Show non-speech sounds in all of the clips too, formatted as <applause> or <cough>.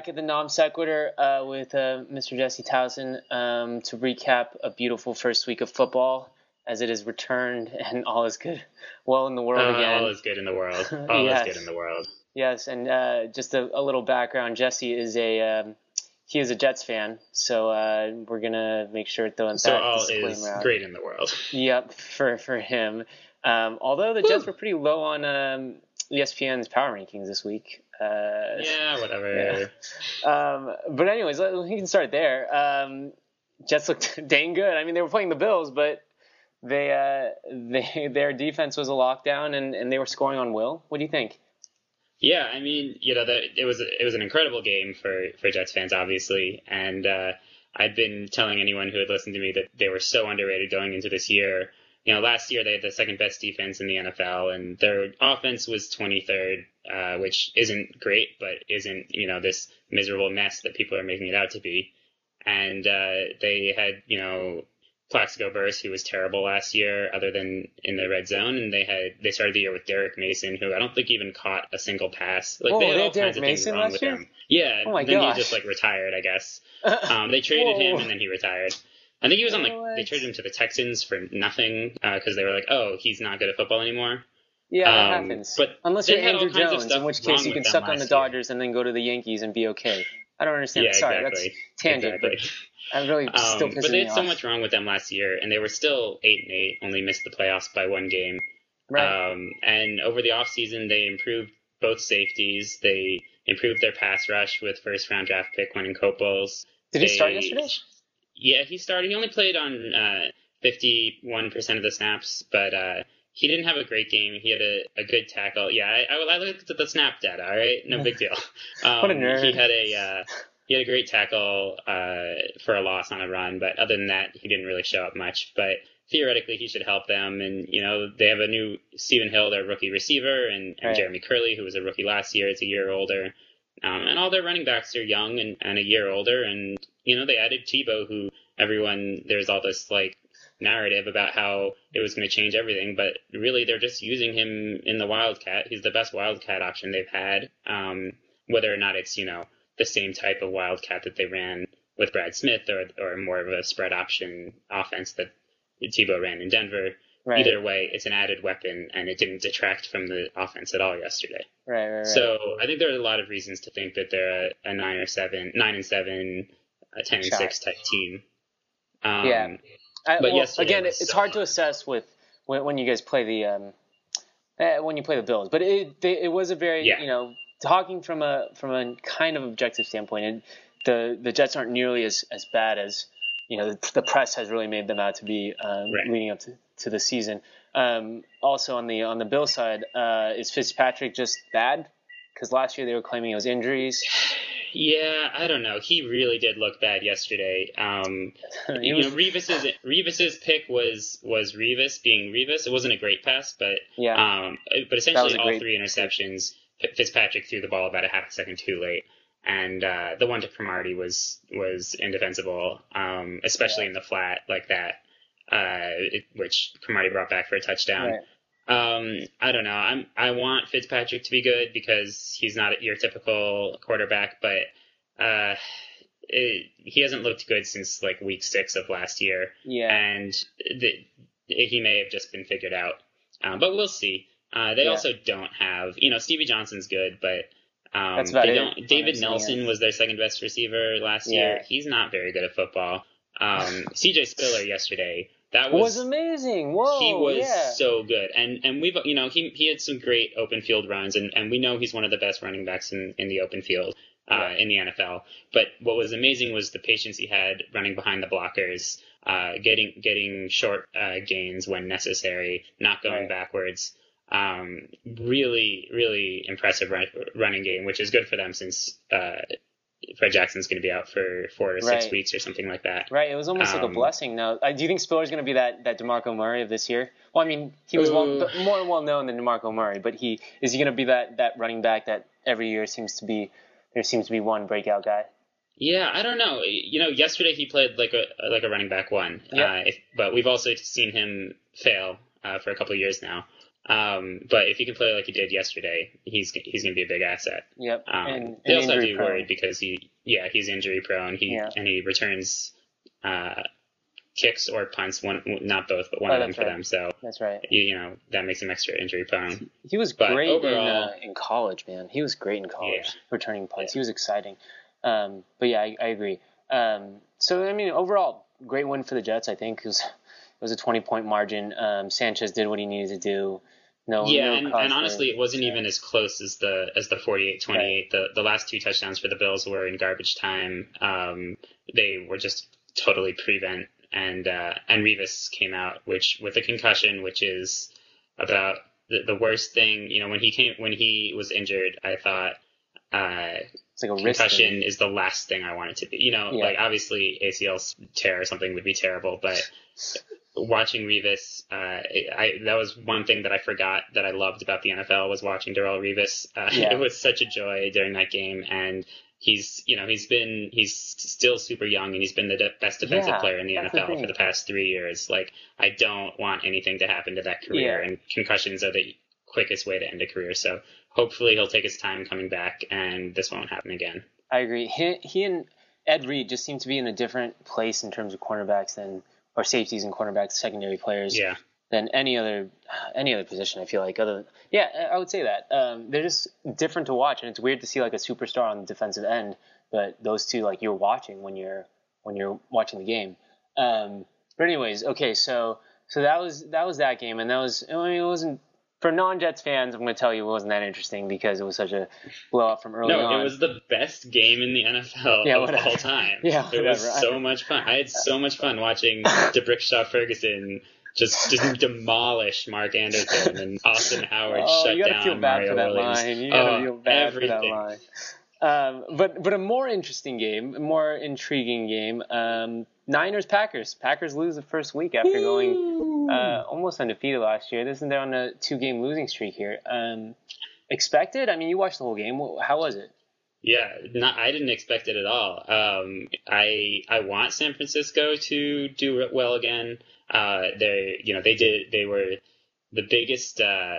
back at the Nom Sequitur uh, with uh, Mr. Jesse Towsen um, to recap a beautiful first week of football as it has returned <laughs> and all is good, well in the world Uh, again. all is good in the world. <laughs> All Yes. is good in the world. Yes, and uh, just a, a little background. Jesse is a um, he is a Jets fan, so uh, we're gonna make sure to throw So that all is out. great in the world. <laughs> Yep, for for him. Um, although the Jets were pretty low on um, ESPN's power rankings this week. Uh, Yeah, whatever. Um, but anyways, we can start there. Um, Jets looked <laughs> dang good. I mean, they were playing the Bills, but they uh, <laughs> they their defense was a lockdown, and, and they were scoring on will. What do you think? Yeah, I mean, you know, the, it was it was an incredible game for for Jets fans, obviously, and uh, I'd been telling anyone who had listened to me that they were so underrated going into this year. You know, last year they had the second best defense in the NFL, and their offense was 23rd, uh, which isn't great, but isn't you know this miserable mess that people are making it out to be. And uh, they had you know Plaxico Burress, who was terrible last year, other than in the red zone, and they had they started the year with Derrick Mason, who I don't think even caught a single pass. Like Whoa, they had they all had Derek kinds of things Mason wrong with year? him. Yeah, Oh my then gosh. he just like retired, I guess. <laughs> Um, they traded him, and then he retired. I think he was on like What? they traded him to the Texans for nothing because they were like, oh, he's not good at football anymore. yeah, that Um, happens. but Unless you're Andruw Jones, in which case you can suck on the last year. Dodgers and then go to the Yankees and be okay. I don't understand. Yeah, Sorry, exactly. that's tangent, exactly. but <laughs> I'm really still Um, but they had so off. much wrong with them last year, and they were still eight and eight, only missed the playoffs by one game. right. Um, and over the offseason, they improved both safeties. They improved their pass rush with first round draft pick Quinton Coples. Did he start yesterday? Yeah, he started. He only played on uh, 51% of the snaps, but uh, he didn't have a great game. He had a, a good tackle. Yeah, I, I, I looked at the snap data. All right, no big deal. Um, <laughs> What a nerd. He had a uh, he had a great tackle uh, for a loss on a run, but other than that, he didn't really show up much. But theoretically, he should help them. And you know, they have a new Stephen Hill, their rookie receiver, and, and Right. Jeremy Kerley, who was a rookie last year. is a year older. Um, and all their running backs are young and, and a year older. And, you know, they added Tebow, who everyone, there's all this like narrative about how it was going to change everything, but really they're just using him in the Wildcat. He's the best Wildcat option they've had. Um, whether or not it's, you know, the same type of Wildcat that they ran with Brad Smith or, or more of a spread option offense that Tebow ran in Denver. Right. Either way, it's an added weapon and it didn't detract from the offense at all yesterday. Right, right, right. So I think there are a lot of reasons to think that they're a, a nine or seven, nine and seven, a ten and six type team. Um, Yeah. I, but well, yesterday again, it's so hard to assess with when, when you guys play the um, eh, when you play the Bills, but it they, it was a very Yeah. you know talking from a from a kind of objective standpoint, and the the Jets aren't nearly as as bad as you know the, the press has really made them out to be um, Right. leading up to, to the season. Um, also on the on the Bill side, uh, is Fitzpatrick just bad? Because last year they were claiming it was injuries. Yeah, I don't know. He really did look bad yesterday. Um, <laughs> you was- know, Revis's Revis's pick was was Revis being Revis. It wasn't a great pass, but yeah, um, but essentially all great- three interceptions. Fitzpatrick threw the ball about a half a second too late, and uh, the one to Cromartie was was indefensible, um, especially in the flat like that, uh, it, which Cromartie brought back for a touchdown. right. Um, I don't know. I'm I want Fitzpatrick to be good because he's not your typical quarterback, but uh, it, he hasn't looked good since like week six of last year, yeah. and the, he may have just been figured out. Um, but we'll see. Uh, they Yeah. also don't have, you know, Stevie Johnson's good, but um, That's about they it, don't. David honestly, Nelson yeah. was their second best receiver last Yeah. year. He's not very good at football. Um, C.J. Spiller <laughs> yesterday. That was amazing. Whoa, he was yeah. so good, and and we've you know he he had some great open field runs, and and we know he's one of the best running backs in in the open field. Uh, in the NFL, but what was amazing was the patience he had running behind the blockers, uh, getting getting short uh, gains when necessary, not going Right. backwards. Um, really, really impressive run, running game, which is good for them since uh, Fred Jackson's going to be out for four to six Right. weeks or something like that. Right, it was almost like a Um, blessing. Now, uh, do you think Spiller's going to be that that Demarco Murray of this year? Well, I mean, he was well, more well known than Demarco Murray, but he is he going to be that that running back that every year seems to be there seems to be one breakout guy. Yeah, I don't know. You know, yesterday he played like a like a running back one. Yeah. Uh, if, but we've also seen him fail uh, for a couple of years now. Um, but if he can play like he did yesterday, he's he's going to be a big asset. Yep. Um, and, they and also have to be injury-prone. worried because he, yeah, he's injury prone. He Yeah. and he returns uh, kicks or punts, one not both, but one Oh, of them for right. them. So That's right. you, you know that makes him extra injury prone. He was But great in, uh, in college, man. He was great in college, Yeah. returning punts. Yeah. He was exciting. Um, but yeah, I, I agree. Um, so I mean, overall, great win for the Jets. I think it was was a twenty point margin. Um, Sanchez did what he needed to do. No, yeah, no and, and honestly, it wasn't even as close as the as the 48-28. The the last two touchdowns for the Bills were in garbage time. Um, they were just totally prevent, and uh, and Revis came out, which with a concussion, which is about the, the worst thing. You know, when he came when he was injured, I thought. Uh, it's like concussion is the last thing I want it to be. You know, Yeah. like obviously ACL tear or something would be terrible, but <laughs> watching Revis, uh, I that was one thing that I forgot that I loved about the NFL was watching Darrelle Revis. Uh, <laughs> Yeah. It was such a joy during that game, and he's you know he's been he's still super young and he's been the de- best defensive Yeah, player in the NFL for the past three years. Like I don't want anything to happen to that career, Yeah. and concussions are the quickest way to end a career. So hopefully he'll take his time coming back, and this won't happen again. I agree. He, he and Ed Reed just seem to be in a different place in terms of cornerbacks than or safeties and cornerbacks, secondary players. Yeah. than any other any other position. I feel like other yeah, I would say that um, they're just different to watch, and it's weird to see like a superstar on the defensive end, but those two like you're watching when you're when you're watching the game. Um, but anyways, okay, so so that was that was that game, and that was I mean it wasn't for non-Jets fans. I'm going to tell you it wasn't that interesting because it was such a blowout from early No, on. No, it was the best game in the NFL Yeah, of whatever. all time. <laughs> Yeah, it was so much fun. I had so much fun watching <laughs> D'Brickashaw Ferguson just just demolish Mark Anderson and Austin Howard oh, shut you gotta down feel bad Mario for that Williams. line. You gotta Oh, feel bad everything. for that line. Um, but but a more interesting game, a more intriguing game. Um, Niners Packers. Packers lose the first week after going uh, almost undefeated last year. This is they're on a two game losing streak here. Um, expected? I mean, you watched the whole game. How was it? Yeah, not, I didn't expect it at all. Um, I I want San Francisco to do well again. Uh, they you know they did they were the biggest uh,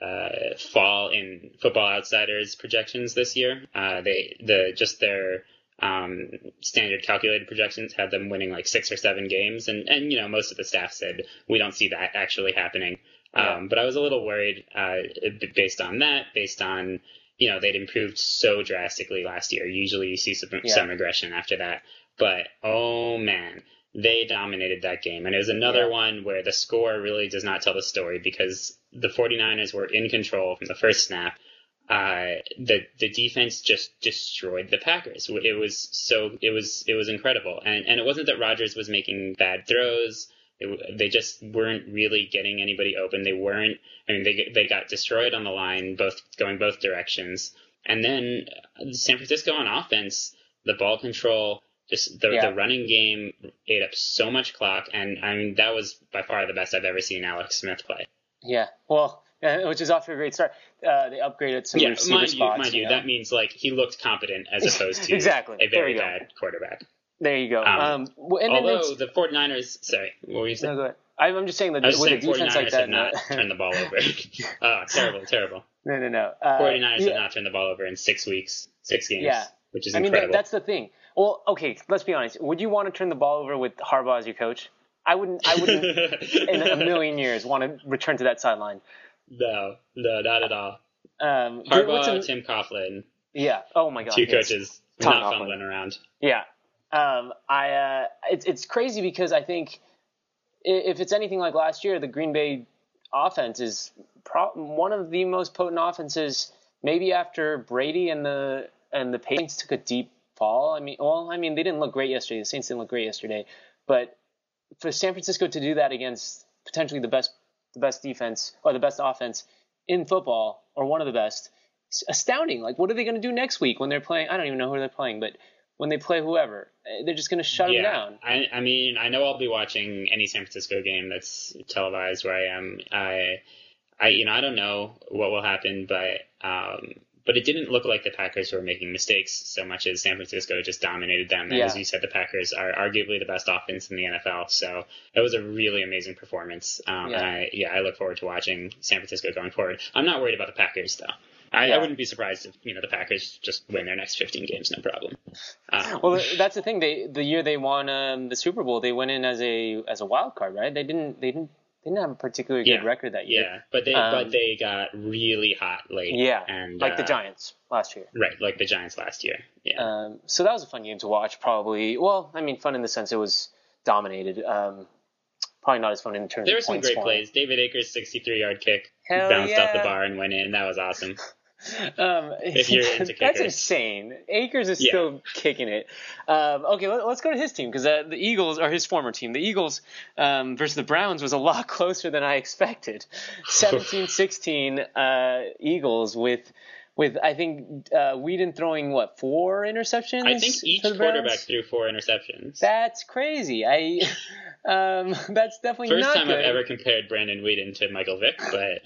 uh, fall in Football Outsiders projections this year. Uh, they the just their um, standard calculated projections had them winning like six or seven games, and and you know most of the staff said we don't see that actually happening. Yeah. Um, but I was a little worried uh, based on that, based on you know they'd improved so drastically last year. Usually you see some, Yeah. some regression after that, but oh man, they dominated that game, and it was another Yeah. one where the score really does not tell the story because the 49ers were in control from the first snap. Uh, the the defense just destroyed the Packers. It was so it was it was incredible, and and it wasn't that Rodgers was making bad throws. It, they just weren't really getting anybody open. They weren't. I mean, they they got destroyed on the line, both going both directions. And then uh, San Francisco on offense, the ball control, just the Yeah. the running game ate up so much clock. And I mean, that was by far the best I've ever seen Alex Smith play. Yeah, well, which is off to a great start. Uh, they upgraded some yeah, receiver mind you, mind you, know? that means like he looked competent as opposed <laughs> to Exactly. a very bad quarterback. there you go. Um, Um, and Although the 49ers, sorry, what were you saying? no, go ahead. I'm just saying that with saying a defense 49ers like that, have not no, turned the ball over. oh, <laughs> terrible, terrible. no, no, no. Uh, 49ers yeah. have not turned the ball over in six weeks, six games, Yeah. which is incredible. I mean, that, that's the thing. Well, okay, let's be honest. Would you want to turn the ball over with Harbaugh as your coach? I wouldn't. I wouldn't <laughs> in a million years want to return to that sideline. No, no, not at all. Um, Harbaugh, in- Tim Coughlin, yeah. Oh my God. two yes. coaches Tom not Coughlin. fumbling around. Yeah. Um, I. Uh, it's it's crazy because I think if it's anything like last year, the Green Bay offense is pro- one of the most potent offenses. Maybe after Brady and the and the Patriots took a deep fall. I mean, well, I mean they didn't look great yesterday. The Saints didn't look great yesterday, but for San Francisco to do that against potentially the best the best defense or the best offense in football or one of the best, it's astounding. Like, what are they going to do next week when they're playing? I don't even know who they're playing, but when they play whoever, eh, they're just going to shut them down. I, I mean, I know I'll be watching any San Francisco game that's televised where I am. I, I, you know, I don't know what will happen, but um, but it didn't look like the Packers were making mistakes so much as San Francisco just dominated them. And Yeah. as you said, the Packers are arguably the best offense in the NFL. So it was a really amazing performance. Um, Yeah. And I, yeah, I look forward to watching San Francisco going forward. I'm not worried about the Packers though. I, Yeah. I wouldn't be surprised if you know the Packers just win their next 15 games, no problem. Um, Well, that's the thing. They the year they won um, the Super Bowl, they went in as a as a wild card, right? They didn't they didn't they didn't have a particularly good record that year. yeah, but they Um, but they got really hot late. Yeah, and like the uh, Giants last year. right? Like the Giants last year. Yeah, Um, so that was a fun game to watch. Probably, well, I mean, fun in the sense it was dominated. Um, probably not as fun in terms of. there were some great plays. David Akers' 63 yard kick Hell bounced off the bar and went in. That was awesome. <laughs> Um, If you're <laughs> into that's kickers. insane. Akers is Yeah. still kicking it. Um, okay, let, us go to his team because uh, the Eagles are his former team. The Eagles um, versus the Browns was a lot <laughs> closer than I expected. <laughs> 17-16 uh, Eagles with with I think uh, Weeden throwing what four interceptions. I think each for the Browns? quarterback threw four interceptions. That's crazy. I um, <laughs> that's definitely First time good. I've ever compared Brandon Weeden to Michael Vick, but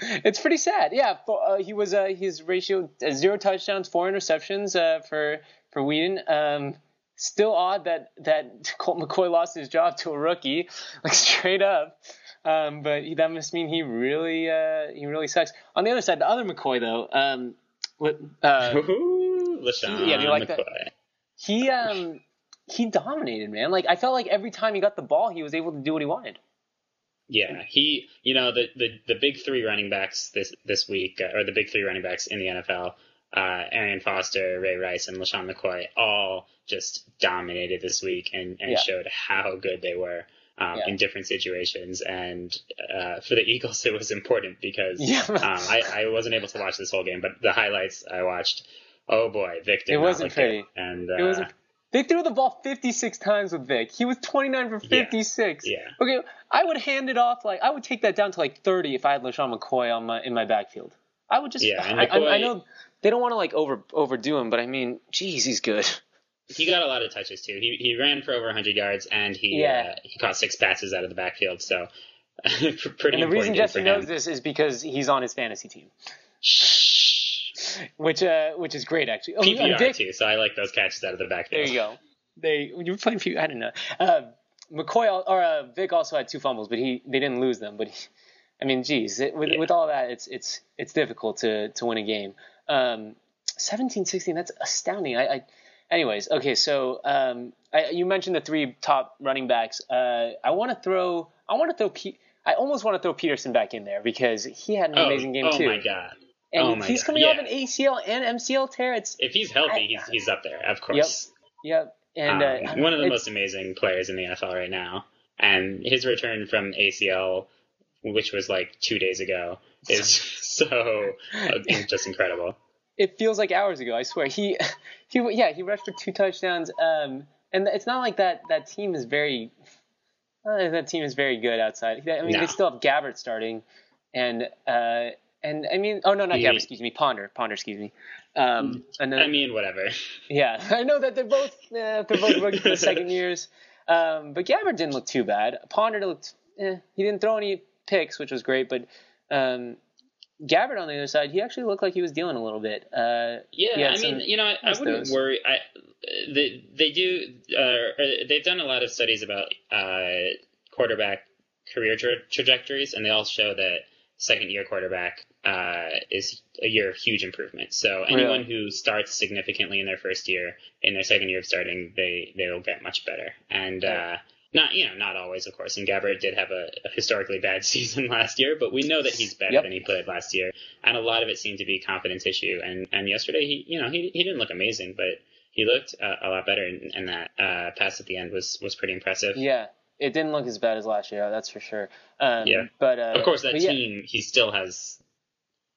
<laughs> it's pretty sad. Yeah, for, uh, he was uh, his ratio uh, zero touchdowns, four interceptions uh, for for Weeden. Um, still odd that that <laughs> Colt McCoy lost his job to a rookie, like straight up. Um, but he, that must mean he really uh, he really sucks. On the other side, the other McCoy though, um, what, uh, Ooh, <laughs> LeSean Yeah, do you like that? He um, he dominated, man. Like I felt like every time he got the ball, he was able to do what he wanted. Yeah, he, you know, the, the, the big three running backs this this week, uh, or the big three running backs in the NFL, uh, Arian Foster, Ray Rice, and LeSean McCoy, all just dominated this week and, and Yeah. showed how good they were um, Yeah. in different situations. And uh, for the Eagles, it was important because <laughs> Yeah. um, I, I wasn't able to watch this whole game, but the highlights I watched, oh boy, Vick did It wasn't pretty. good. And uh, It was. They threw the ball 56 times with Vick. He was 29 for 56. Yeah. Okay, I would hand it off like I would take that down to like 30 if I had LeSean McCoy on my in my backfield. I would just. Yeah, I, I, I know they don't want to like over overdo him, but I mean, geez, he's good. He got a lot of touches too. He he ran for over 100 yards and he Yeah. uh, he caught six passes out of the backfield. So <laughs> pretty And the reason Jesse knows this is because he's on his fantasy team, Shh. which uh which is great actually. Oh, PPR Vick, too. So I like those catches out of the backfield. There you go. They you were playing few. I don't know. Uh, McCoy or uh, Vick also had two fumbles, but he they didn't lose them. But he, I mean, geez, it, with Yeah. with all that, it's it's it's difficult to to win a game. Um, 17-16, that's astounding. I, I anyways, okay. So um, I, you mentioned the three top running backs. Uh, I want to throw. I want to throw. Pe- I almost want to throw Peterson back in there because he had an Oh, amazing game oh too. Oh my god! And oh my he's God, coming off yeah. an ACL and MCL tear. It's If he's healthy, I- he's he's up there, of course. yep. Yep. And uh, Um, one of the most amazing players in the NFL right now, and his return from ACL, which was like two days ago, is <laughs> so uh, just incredible. It feels like hours ago. I swear he, <laughs> he yeah he rushed for two touchdowns. Um, and it's not like that that team is very, uh, that team is very good outside. I mean No. they still have Gabbert starting, and uh, and I mean oh no not Yeah. Gabbert excuse me Ponder Ponder excuse me. Um, and then, I mean, whatever. <laughs> yeah I know that they're both uh, they're both rookies for the <laughs> second years, um, but Gabbert didn't look too bad. Ponder looked eh, he didn't throw any picks which was great, but. Um, Gabbert on the other side, he actually looked like he was dealing a little bit. Uh, Yeah, I mean, you know, I, I wouldn't worry. I they they do uh, they've done a lot of studies about uh, quarterback career tra- trajectories, and they all show that second year quarterback uh, is a year of huge improvement. So anyone who starts significantly in their first year, in their second year of starting, they they will get much better. And Right. Not you know not always, of course. And Gabbert did have a, a historically bad <laughs> season last year, but we know that he's better Yep. than he played last year and a lot of it seemed to be confidence issue. And and yesterday, he you know he he didn't look amazing, but he looked uh, a lot better, and, and that uh, pass at the end was was pretty impressive. Yeah, it didn't look as bad as last year. That's for sure. Um, Yeah. but uh, Of course, that but yeah, team he still has,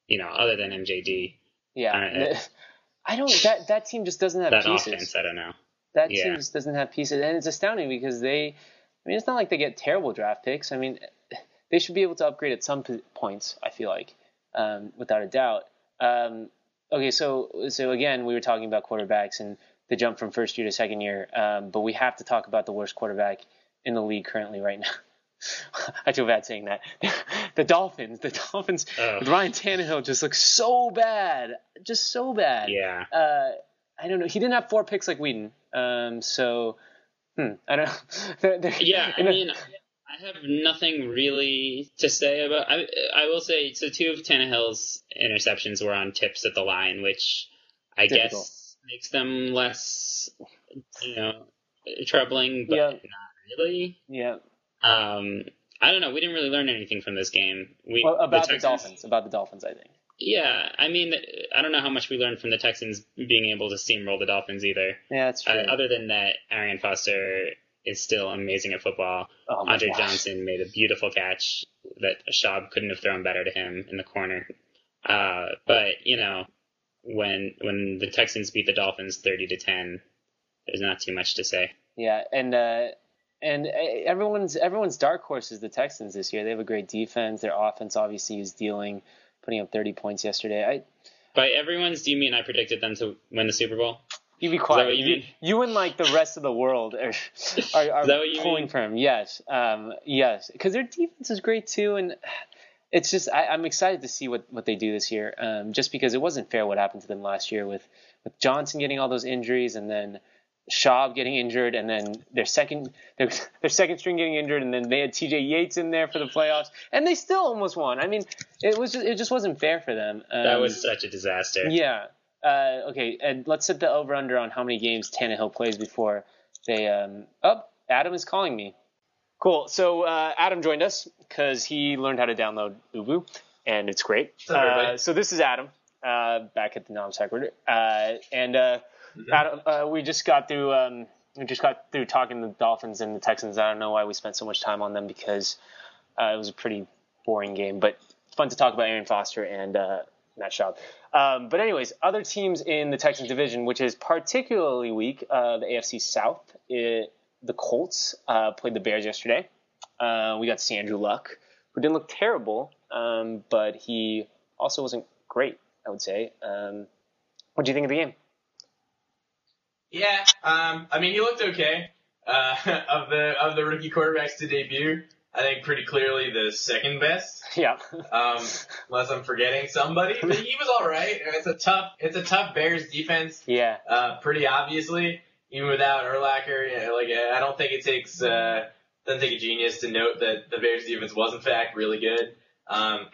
you know, other than MJD, Yeah, uh, <laughs> I don't. That that team just doesn't have that pieces. That offense. I don't know. That yeah. team just doesn't have pieces, and it's astounding because they. I mean, it's not like they get terrible draft picks. I mean, they should be able to upgrade at some points. I feel like, um, without a doubt. Um, okay, so so again, we were talking about quarterbacks and the jump from first year to second year, um, but we have to talk about the worst quarterback in the league currently right now. <laughs> I feel bad saying that. <laughs> the Dolphins, the Dolphins with Ryan Tannehill just looks so bad, just so bad. Yeah. Uh, I don't know. He didn't have four picks like Weeden, um, so hmm, I don't <laughs> know. They're- they're- Yeah, I mean, I have nothing really to say about. I I will say so. Two of Tannehill's interceptions were on tips at the line, which I Difficult. guess makes them less, you know, troubling, but Yeah. not really. yeah. Um, I don't know. We didn't really learn anything from this game. We Well, about the, Texans- Dolphins, about the Dolphins, I think. Yeah, I mean, I don't know how much we learned from the Texans being able to steamroll the Dolphins either. Yeah, that's true. Uh, other than that, Arian Foster is still amazing at football. oh Andre gosh. Johnson made a beautiful catch that Schaub couldn't have thrown better to him in the corner. Uh, but you know, when when the Texans beat the Dolphins thirty to ten, there's not too much to say. Yeah, and uh, and uh, everyone's everyone's dark horse is the Texans this year. They have a great defense. Their offense obviously is dealing, putting up 30 points yesterday. I By everyone's, do you mean I predicted them to win the Super Bowl? you be quiet. you You, you and like the rest of the world are <laughs> are, are that what you pulling mean? for him. Yes, um, yes, because their defense is great too, and it's just I, I'm excited to see what, what they do this year. Um, just because it wasn't fair what happened to them last year with with Johnson getting all those injuries and then. Schaub getting injured, and then their second their, <laughs> their second string getting injured, and then they had T.J. Yates in there for the playoffs, and they still almost won. I mean, it was just, it just wasn't fair for them. Um, That was such a disaster. yeah. Uh, okay, and let's set the over under on how many games Tannehill plays before they. Um, oh, Adam is calling me. Cool. So uh, Adam joined us because he learned how to download Ubu, and it's great. Uh, so this is Adam uh, back at the non sequitur, uh, and uh, Uh, we just got through. Um, we just got through talking to the Dolphins and the Texans. I don't know why we spent so much time on them because uh, it was a pretty boring game, but fun to talk about Arian Foster and uh, Matt Schaub. Um, but anyways, other teams in the Texans division, which is particularly weak, uh, the AFC South, it, the Colts uh, played the Bears yesterday. Uh, we got to see Andrew Luck, who didn't look terrible, um, but he also wasn't great, I would say. Um, what do you think of the game? Yeah, um, I mean, he looked okay. Uh, <laughs> of the of the rookie quarterbacks to debut, I think pretty clearly the second best, Yeah. um, unless I'm forgetting somebody. But he was all right. It's a tough it's a tough Bears defense, yeah. uh, pretty obviously. Even without Urlacher, you know, like I don't think it takes uh, doesn't take a genius to note that the Bears defense was in fact really good. Um,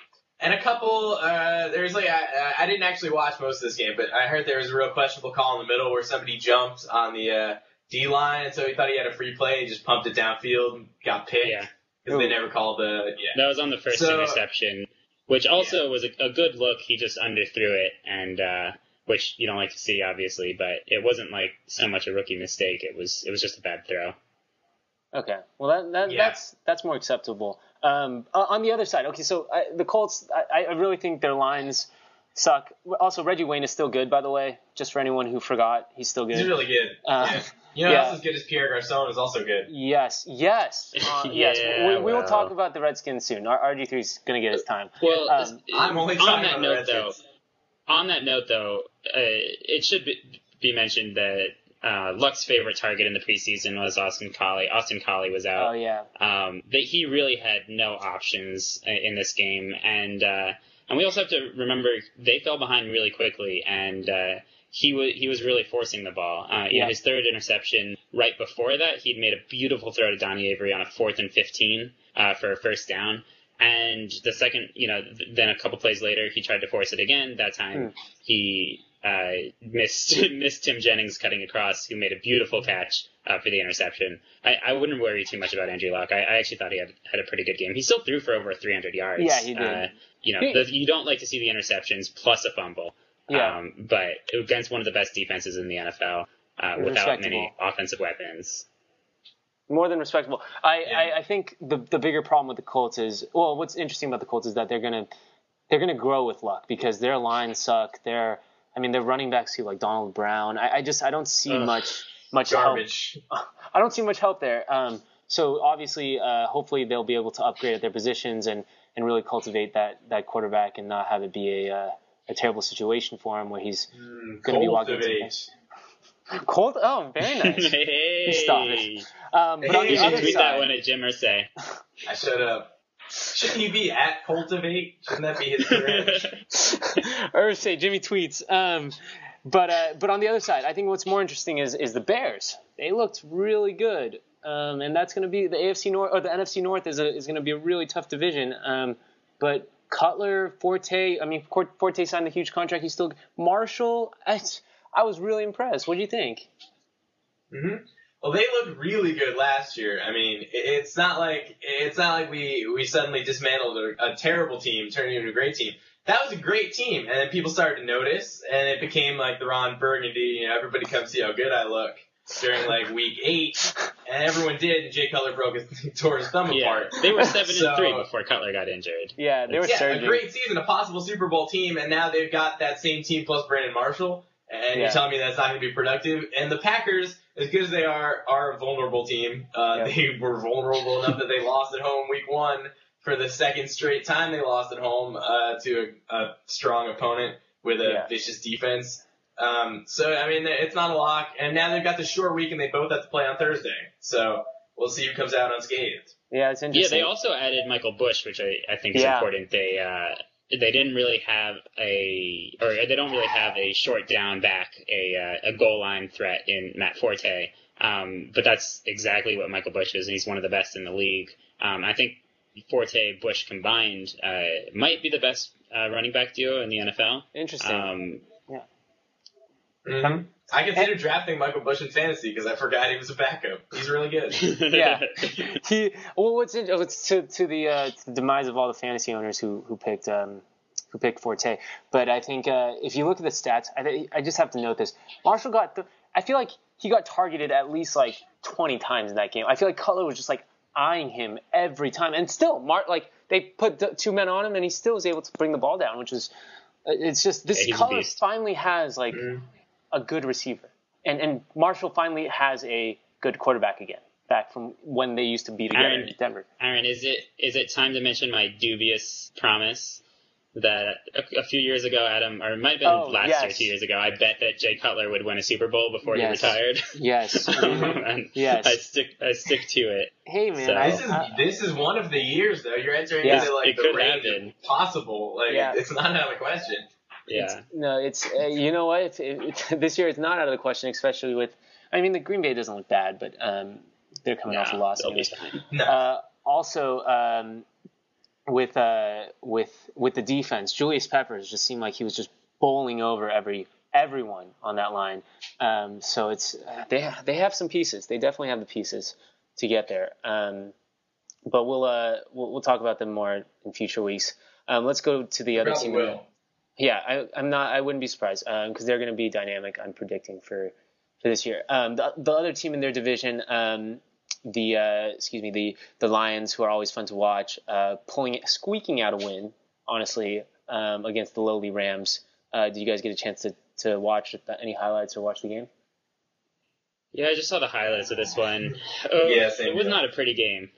and a couple, uh, there's like, I, I didn't actually watch most of this game, but I heard there was a real questionable call in the middle where somebody jumped on the, uh, D line, and so he thought he had a free play, and just pumped it downfield, and got picked. Yeah. Because they never called the, yeah. That was on the first So- interception, which also was a, a good look. He just underthrew it, and uh, which you don't like to see, obviously, but it wasn't like so much a rookie mistake. It was it was just a bad throw. Okay. Well, that, that Yeah. that's that's more acceptable. Um, uh, on the other side, okay, so I, the Colts, I, I really think their lines suck. Also, Reggie Wayne is still good, by the way. Just for anyone who forgot, he's still good. He's really good. Uh, yeah. You know, yeah. else as good as Pierre Garcon is also good. Yes, yes, <laughs> uh, yes. Yeah, We, we will talk about the Redskins soon. R- RG3 is going to get his time. Well, Um, I'm only on talking that about note, the though, Redskins. on that note, though, uh, it should be, be mentioned that uh, Luck's favorite target in the preseason was Austin Collie. Austin Collie was out. Oh yeah, um, that he really had no options in this game, and uh, and we also have to remember they fell behind really quickly, and uh, he was he was really forcing the ball. Uh, Yeah. know, his third interception right before that, he'd made a beautiful throw to Donnie Avery on a fourth and fifteen uh, for a first down. And the second, you know, th- then a couple plays later, he tried to force it again. That time, Hmm. he uh, missed <laughs> missed Tim Jennings cutting across, who made a beautiful catch uh, for the interception. I, I wouldn't worry too much about Andrew Luck. I, I actually thought he had had a pretty good game. He still threw for over 300 yards. Yeah, he did. Uh, you know, He- the, you don't like to see the interceptions plus a fumble. yeah. Um, but against one of the best defenses in the NFL, uh, without many offensive weapons. more than respectable. I, Yeah. I, I think the the bigger problem with the Colts is well, what's interesting about the Colts is that they're gonna they're gonna grow with luck because their lines suck. They're I mean, their running backs too, like Donald Brown. I, I just I don't see Ugh. much much help. <laughs> I don't see much help there. Um, so obviously, uh, hopefully they'll be able to upgrade at their positions and, and really cultivate that, that quarterback and not have it be a uh, a terrible situation for him where he's Mm, Gonna be walking into cultivate. cold. Oh, very nice. <laughs> hey, Stop it. Um, but on the You should other tweet side, that one at Jim Irsay. I showed up. Shouldn't you be at Cultivate? Shouldn't that be his <laughs> career? Or say Jimmy tweets. Um, but uh, but on the other side, I think what's more interesting is is the Bears. They looked really good, um, and that's going to be the AFC North or the NFC North is a, is going to be a really tough division. Um, but Cutler, Forte, I mean Forte signed a huge contract. He's still Marshall. I, I was really impressed. What do you think? Mm-hmm. Well, they looked really good last year. I mean, it's not like it's not like we we suddenly dismantled a, a terrible team, turning into a great team. That was a great team, and then people started to notice, and it became like the Ron Burgundy. You know, everybody come see how good I look during like week eight, and everyone did. And Jay Cutler broke his <laughs> tore his thumb yeah, apart. They were seven so, and three before Cutler got injured. Yeah, they were yeah, surging. a great season, a possible Super Bowl team, and now they've got that same team plus Brandon Marshall. And yeah. you're telling me that's not going to be productive? And the Packers, as good as they are, are a vulnerable team. Uh, yeah. They were vulnerable enough that they lost at home week one for the second straight time they lost at home uh, to a, a strong opponent with a yeah. vicious defense. Um, so I mean, it's not a lock. And now they've got the short week, and they both have to play on Thursday. So we'll see who comes out unscathed. Yeah, it's interesting. Yeah, they also added Michael Bush, which I, I think is yeah. important. They uh, they didn't really have a, or they don't really have a short down back, a, uh, a goal line threat in Matt Forte. Um, but that's exactly what Michael Bush is, and he's one of the best in the league. Um, I think Forte Bush combined uh, might be the best uh, running back duo in the NFL. Interesting. Um, yeah. Mm-hmm. I considered drafting Michael Bush in fantasy because I forgot he was a backup. He's really good. <laughs> yeah. He well, what's it, it's to to the, uh, to the demise of all the fantasy owners who who picked um, who picked Forte. But I think uh, if you look at the stats, I, I just have to note this: Marshall got the. I feel like he got targeted at least like 20 times in that game. I feel like Cutler was just like eyeing him every time, and still, Mark like they put two men on him, and he still was able to bring the ball down, which is. It's just this yeah, Cutler finally has like. Mm a good receiver. And and Marshall finally has a good quarterback again, back from when they used to be together Aaron, in Denver. Aaron, is it is it time to mention my dubious promise that a, a few years ago, Adam, or it might have been oh, last yes. year, two years ago, I bet that Jay Cutler would win a Super Bowl before yes. he retired. Yes. <laughs> and <laughs> yes. I stick I stick to it. Hey man, so, I, this is this is one of the years though. You're entering yeah, into like it the range possible. Like yeah. it's not out of the question. Yeah. It's, no, it's uh, you know what? If, if, <laughs> this year it's not out of the question, especially with. I mean, the Green Bay doesn't look bad, but um, they're coming no, off a loss. No. Uh, also, um, with uh, with with the defense, Julius Peppers just seemed like he was just bowling over every everyone on that line. Um, so it's uh, they they have some pieces. They definitely have the pieces to get there. Um, but we'll, uh, we'll we'll talk about them more in future weeks. Um, let's go to the other team. Will. Yeah, I, I'm not. I wouldn't be surprised because um, they're going to be dynamic. I'm predicting for for this year. Um, the, the other team in their division, um, the uh, excuse me, the the Lions, who are always fun to watch, uh, pulling squeaking out a win, honestly, um, against the lowly Rams. Uh, did you guys get a chance to to watch any highlights or watch the game? Yeah, I just saw the highlights of this one. Oh, yeah, it was not a pretty game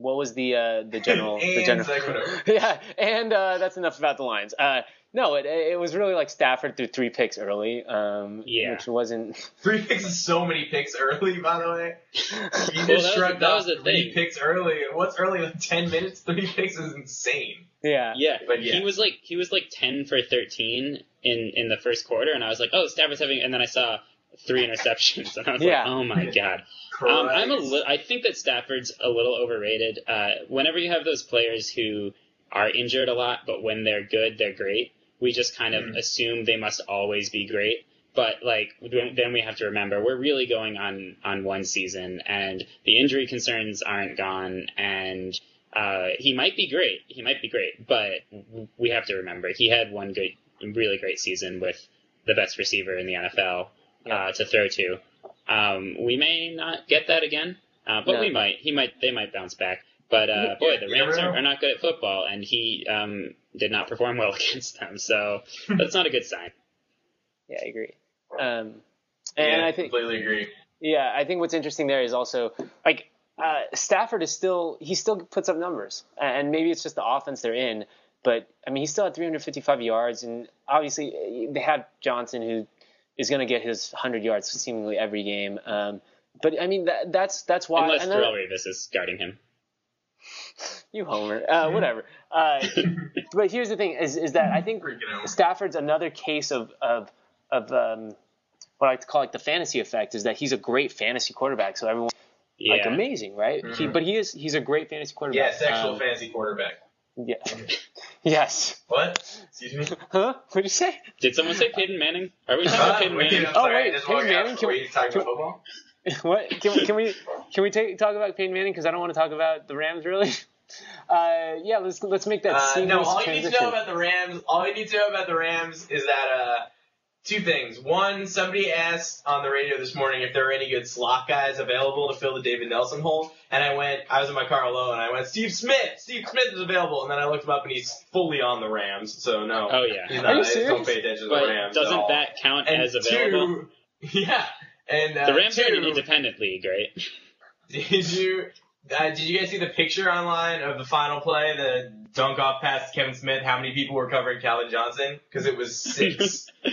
what was the uh, the general the general <laughs> yeah and uh, that's enough about the lines. Uh, no it, it was really like Stafford threw three picks early um, yeah. which wasn't <laughs> three picks is so many picks early by the way. <laughs> You well, just shrugged off three thing. picks early. What's early like 10 minutes? Three picks is insane. Yeah. Yeah but yeah. he was like he was like 10 for 13 in in the first quarter and I was like oh Stafford's having and then I saw three interceptions and I was yeah. like oh my god um, I'm a li- I think that Stafford's a little overrated. Uh, whenever you have those players who are injured a lot, but when they're good, they're great. We just kind of mm. assume they must always be great. But like then we have to remember we're really going on on one season, and the injury concerns aren't gone, and uh, he might be great. He might be great, but we have to remember he had one good, really great season with the best receiver in the NFL uh, to throw to. Um, we may not get that again, uh, but no. we might. He might. They might bounce back. But uh, boy, the Rams are, are, not good at football, and he um, did not perform well <laughs> against them. So <laughs> that's not a good sign. Yeah, I agree. Um, and yeah, I think completely agree. Yeah, I think what's interesting there is also like uh, Stafford is still he still puts up numbers, and maybe it's just the offense they're in. But I mean, he still had 355 yards, and obviously they had Johnson, who is going to get his 100 yards seemingly every game. Um, but I mean, that, that's that's why. Unless Darrelle Revis is guarding him. <laughs> you homer. Uh, whatever. Uh, <laughs> but here's the thing: is is that I think Stafford's another case of of of um, what I like to call like the fantasy effect. Is that he's a great fantasy quarterback, so everyone Yeah. like amazing, right? He, Mhm. but he is he's a great fantasy quarterback. Yeah, sexual Um, fantasy quarterback. yeah. <laughs> yes. What? Excuse me. Huh? What did you say? Did someone say Peyton Manning? Are we talking Uh, about Peyton Manning? I'm Oh, wait, I Peyton Manning? Can before we- you talk can- about football. <laughs> what? Can, we- can we can we take, talk about Peyton Manning because I don't want to talk about the Rams really. <laughs> Uh, yeah, let's let's make that Uh, seamless no, all you need to know about the Rams, all you need to know about the Rams is that uh, two things. One, somebody asked on the radio this morning if there were any good slot guys available to fill the David Nelson hole, and I went, I was in my car alone, and I went, Steve Smith, Steve Smith is available, and then I looked him up, and he's fully on the Rams, so no, Oh yeah. he's Are you I just don't pay attention to the Rams. at doesn't all. that count and as available? Two, <laughs> yeah, and uh, the Rams are in an independent league, right? Did you? Uh, did you guys see the picture online of the final play, the dunk off past Kevin Smith? How many people were covering Calvin Johnson? Because it was six. <laughs>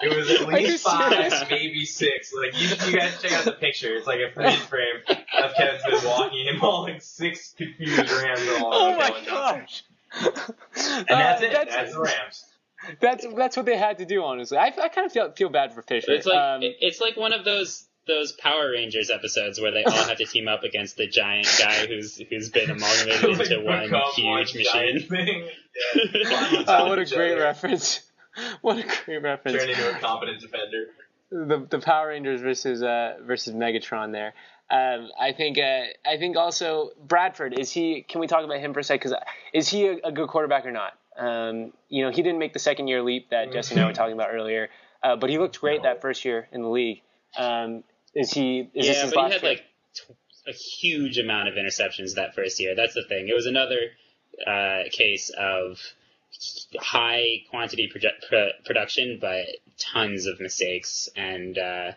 It was at least five, serious? maybe six. Like you, you guys check out the picture. It's like a freeze frame of Kevin Smith walking in, all like six confused Rams all Oh over my Calvin Johnson. gosh. And that's Uh, it. That's, That's, the Rams. that's that's what they had to do. Honestly, I, I kind of feel feel bad for Fisher. It's like um, it's like one of those those Power Rangers episodes where they all have to team up against the giant guy who's who's been amalgamated Like, into one huge one machine. Thing. Yeah. <laughs> oh, <laughs> what a great reference! What a great reference! Turn into a competent defender. the the Power Rangers versus uh, versus Megatron there. Um, I think uh, I think also Bradford is he? Can we talk about him for a sec? Because is he a, a good quarterback or not? Um, you know, he didn't make the second year leap that Jesse and I were talking about earlier, uh, but he looked great that first year in the league. Um, is he? Is this yeah, his but he had year? like t- a huge amount of interceptions that first year. That's the thing. It was another uh, case of high quantity produ- pro- production, but tons of mistakes. And uh,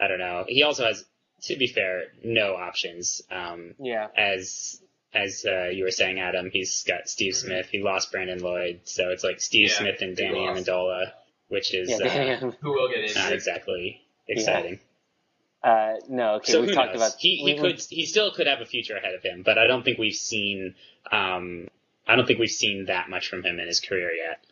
I don't know. He also has, to be fair, no options. Um, yeah. as as uh, you were saying, Adam, he's got Steve Smith. He lost Brandon Lloyd, so it's like Steve Yeah, Smith and Danny. Amendola, which is Yeah, uh. Who will get not exactly exciting. Uh, no, okay, so we've who talked knows? about he he we- we- could he still could have a future ahead of him, but I don't think we've seen um I don't think we've seen that much from him in his career yet.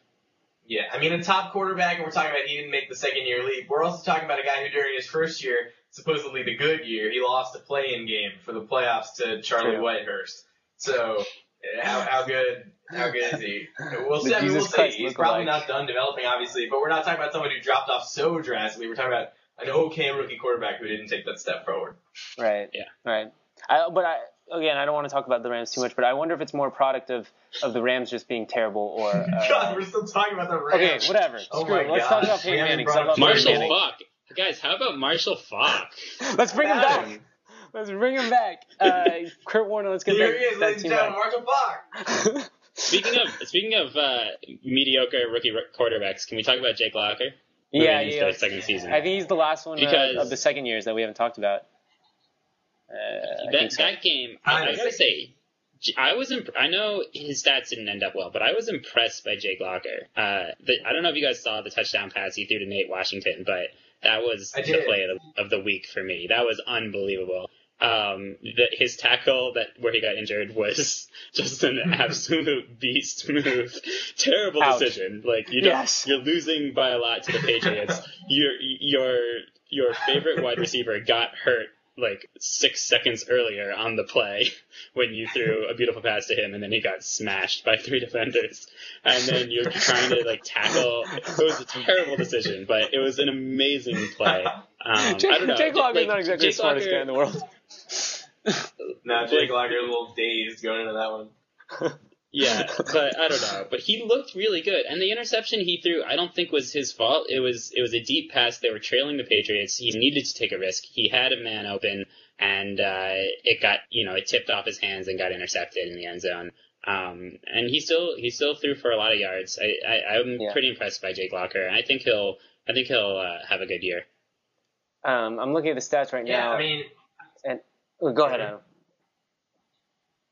Yeah, I mean, a top quarterback, and we're talking about he didn't make the second year leap. We're also talking about a guy who, during his first year, supposedly the good year, he lost a play-in game for the playoffs to Charlie True. Whitehurst. So, eh, how, how good how good is he? We'll The see. I mean, we'll see. He's lookalike. probably not done developing, obviously, but we're not talking about someone who dropped off so drastically. We're talking about an okay rookie quarterback who didn't take that step forward. Right. Yeah. Right. I, but I again, I don't want to talk about the Rams too much, but I wonder if it's more a product of of the Rams just being terrible or. <laughs> Uh, God, we're still talking about the Rams. okay, Rams. whatever. Oh Screw my it. Let's gosh, talk about we Peyton haven't Manning. 'cause I brought love up Peyton Marshall Manning. Faulk, guys, how about Marshall Faulk? <laughs> Let's bring him back. Let's bring him back. Uh, Kurt Warner. Let's get Here that, he is, that ladies team and gentlemen. Marshall Faulk. Speaking of speaking of uh, mediocre rookie quarterbacks, can we talk about Jake Locker? Yeah, Moving into yeah. their second season. I think he's the last one uh, Because- of the second years that we haven't talked about. Uh, I that think so. that game, I, I gotta say, J- I was imp- I know his stats didn't end up well, but I was impressed by Jake Locker. Uh, the, I don't know if you guys saw the touchdown pass he threw to Nate Washington, but that was the play of the, of the week for me. That was unbelievable. Um, that his tackle that where he got injured was <laughs> just an absolute <laughs> beast move. <laughs> Terrible Ouch. decision. Like you don't, Yes. you're losing by a lot to the Patriots. your your your favorite wide receiver got hurt like six seconds earlier on the play when you threw a beautiful pass to him and then he got smashed by three defenders and then you're trying to like tackle it was a terrible decision but it was an amazing play um, Jake, I don't know Jake Locker's like, not exactly Jake the smartest Locker- guy in the world. Now Jake Locker a little dazed going into that one. <laughs> Yeah, but I don't know. But he looked really good, and the interception he threw, I don't think was his fault. It was it was a deep pass. They were trailing the Patriots. He needed to take a risk. He had a man open, and uh, it got you know it tipped off his hands and got intercepted in the end zone. Um, and he still he still threw for a lot of yards. I, I I'm Yeah. pretty impressed by Jake Locker. I think he'll I think he'll uh, have a good year. Um, I'm looking at the stats right now. Yeah, now. I mean, Oh, go ahead, Adam.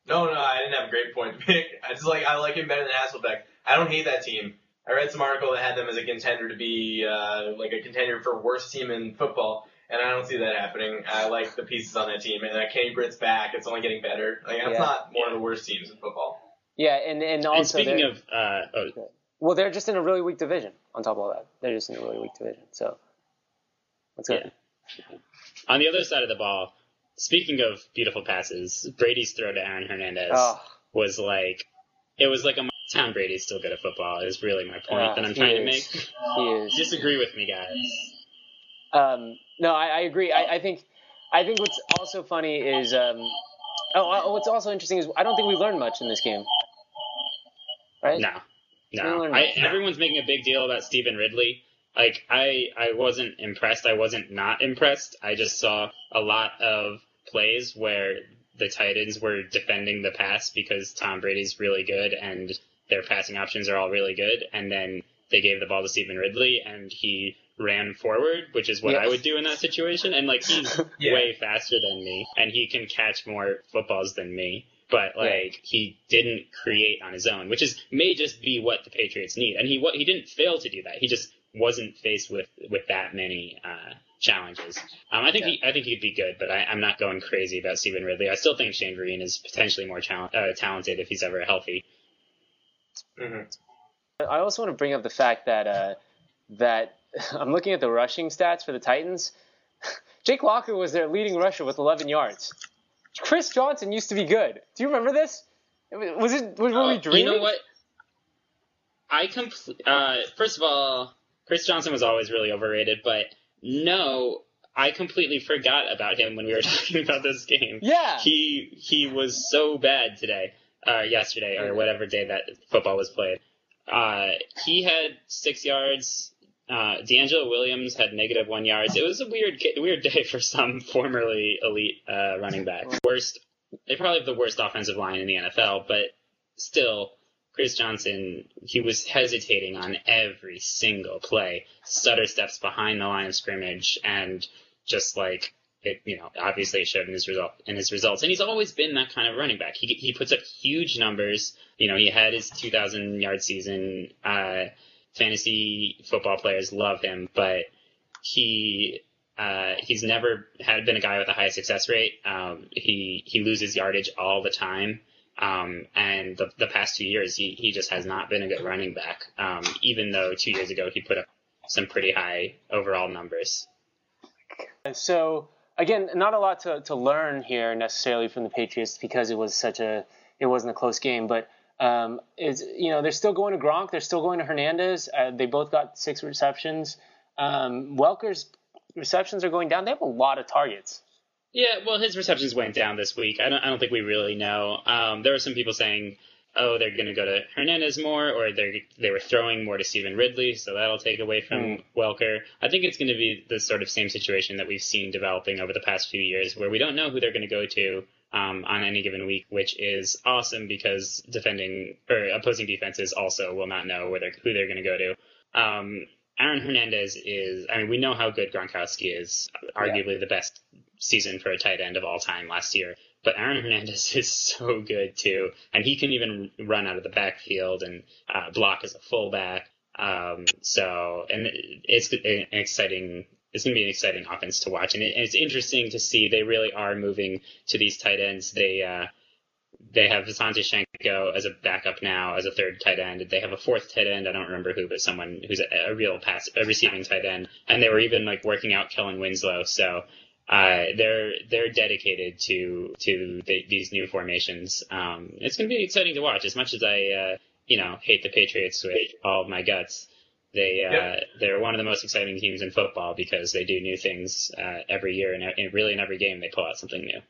no, no, I didn't have a great point <laughs> to pick. I just like I like him better than Hasselbeck. I don't hate that team. I read some article that had them as a contender to be uh, like a contender for worst team in football, and I don't see that happening. I like the pieces on that team, and uh, Kenny Britt's back. It's only getting better. Like that's Yeah. not one of the worst teams in football. Yeah, and and also and speaking of, uh, oh, well, they're just in a really weak division. On top of all that, they're just in a really weak division. So let's go. Yeah. on the other side of the ball, speaking of beautiful passes, Brady's throw to Aaron Hernandez Oh, was like, it was like a Tom Brady's still good at football. Is really my point Ah, that I'm trying to make. he is. Disagree with me, guys. Um, no, I, I agree. I, I think I think what's also funny is um, oh, uh, what's also interesting is I don't think we learned much in this game. Right? No, no. I, everyone's making a big deal about Stevan Ridley. Like I, I wasn't impressed. I wasn't not impressed. I just saw a lot of plays where the Titans were defending the pass because Tom Brady's really good and their passing options are all really good, and then they gave the ball to Stevan Ridley and he ran forward, which is what Yeah. I would do in that situation. And like he's <laughs> Yeah. way faster than me, and he can catch more footballs than me. But like he didn't create on his own, which is may just be what the Patriots need. And he what he didn't fail to do that. He just wasn't faced with with that many uh, challenges. Um, I think he I think he'd be good, but I, I'm not going crazy about Stevan Ridley. I still think Shane Vereen is potentially more chal- uh, talented if he's ever healthy. hmm I also want to bring up the fact that uh, that <laughs> I'm looking at the rushing stats for the Titans. <laughs> Jake Locker was their leading rusher with 11 yards. Chris Johnson used to be good. Do you remember this? Was it? Was, were we Uh, dreaming? You know what? I compl- uh, first of all, Chris Johnson was always really overrated, but no, I completely forgot about him when we were <laughs> talking about this game. Yeah. He he was so bad today, uh, yesterday or whatever day that football was played. Uh, he had six yards. Uh, DeAngelo Williams had negative one yards. It was a weird weird <laughs> day for some formerly elite uh, running back. Worst. They probably have the worst offensive line in the NFL, but still, Chris Johnson, he was hesitating on every single play, stutter steps behind the line of scrimmage, and just like it, you know, obviously showed in his result in his results. And he's always been that kind of running back. He he puts up huge numbers. You know, he had his 2,000 yard season. Uh, fantasy football players love him, but he uh, he's never had been a guy with a high success rate. Um, he he loses yardage all the time. Um, and the, the past two years, he, he just has not been a good running back. Um, even though two years ago he put up some pretty high overall numbers. So again, not a lot to, to learn here necessarily from the Patriots because it was such a it wasn't a close game. But um, is you know they're still going to Gronk, they're still going to Hernandez. Uh, they both got six receptions. Um, Welker's receptions are going down. They have a lot of targets. Yeah, well, his receptions went down this week. I don't, I don't think we really know. Um, there were some people saying, oh, they're going to go to Hernandez more, or they they were throwing more to Stevan Ridley, so that'll take away from Mm. Welker. I think it's going to be the sort of same situation that we've seen developing over the past few years, where we don't know who they're going to go to um, on any given week, which is awesome because defending or opposing defenses also will not know where they're, who they're going to go to. Um, Aaron Hernandez is, I mean, we know how good Gronkowski is, arguably the best season for a tight end of all time last year. But Aaron Hernandez <laughs> is so good too, and he can even run out of the backfield and uh, block as a fullback. Um, so, and it's an exciting. It's going to be an exciting offense to watch, and, it, and it's interesting to see they really are moving to these tight ends. They uh, they have Visanthe Shiancoe as a backup now, as a third tight end. They have a fourth tight end. I don't remember who, but someone who's a, a real pass, a receiving tight end. And they were even like working out Kellen Winslow. So uh, they're they're dedicated to to the, these new formations. Um, it's going to be exciting to watch. As much as I uh, you know hate the Patriots with all of my guts, they uh, Yep. they're one of the most exciting teams in football because they do new things uh, every year, and, and really in every game they pull out something new.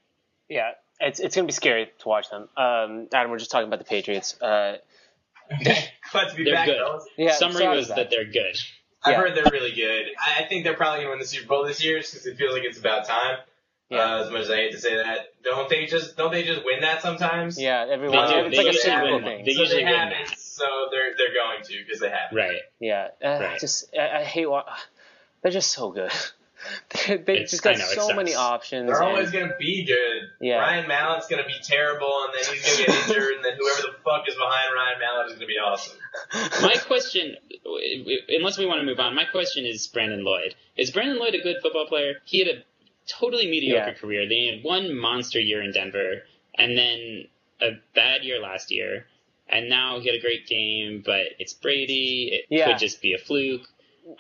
Yeah, it's it's gonna be scary to watch them. Um, Adam, we're just talking about the Patriots. Uh, <laughs> Glad to be They're back, good. yeah, Summary was is that they're good. I've Yeah. heard they're really good. I I think they're probably going to win the Super Bowl this year because it feels like it's about time. Yeah. Uh, as much as I hate to say that, don't they just don't they just win that sometimes? Yeah, everyone. They do. It's They like a usually cyclical win. thing. They so usually they win have that. it. So they're they're going to because they have. it. Right. Yeah, uh, Right. just I, I hate. what they're just so good. <laughs> they they It's- just got know, so many options. They're and- always going to be good. Yeah. Ryan Mallett's going to be terrible, and then he's going to get injured, and then whoever the fuck is behind Ryan Mallett is going to be awesome. My question, w- w- unless we want to move on, my question is Brandon Lloyd. Is Brandon Lloyd a good football player? He had a totally mediocre Yeah. career. They had one monster year in Denver, and then a bad year last year, and now he had a great game, but it's Brady. It Yeah. could just be a fluke.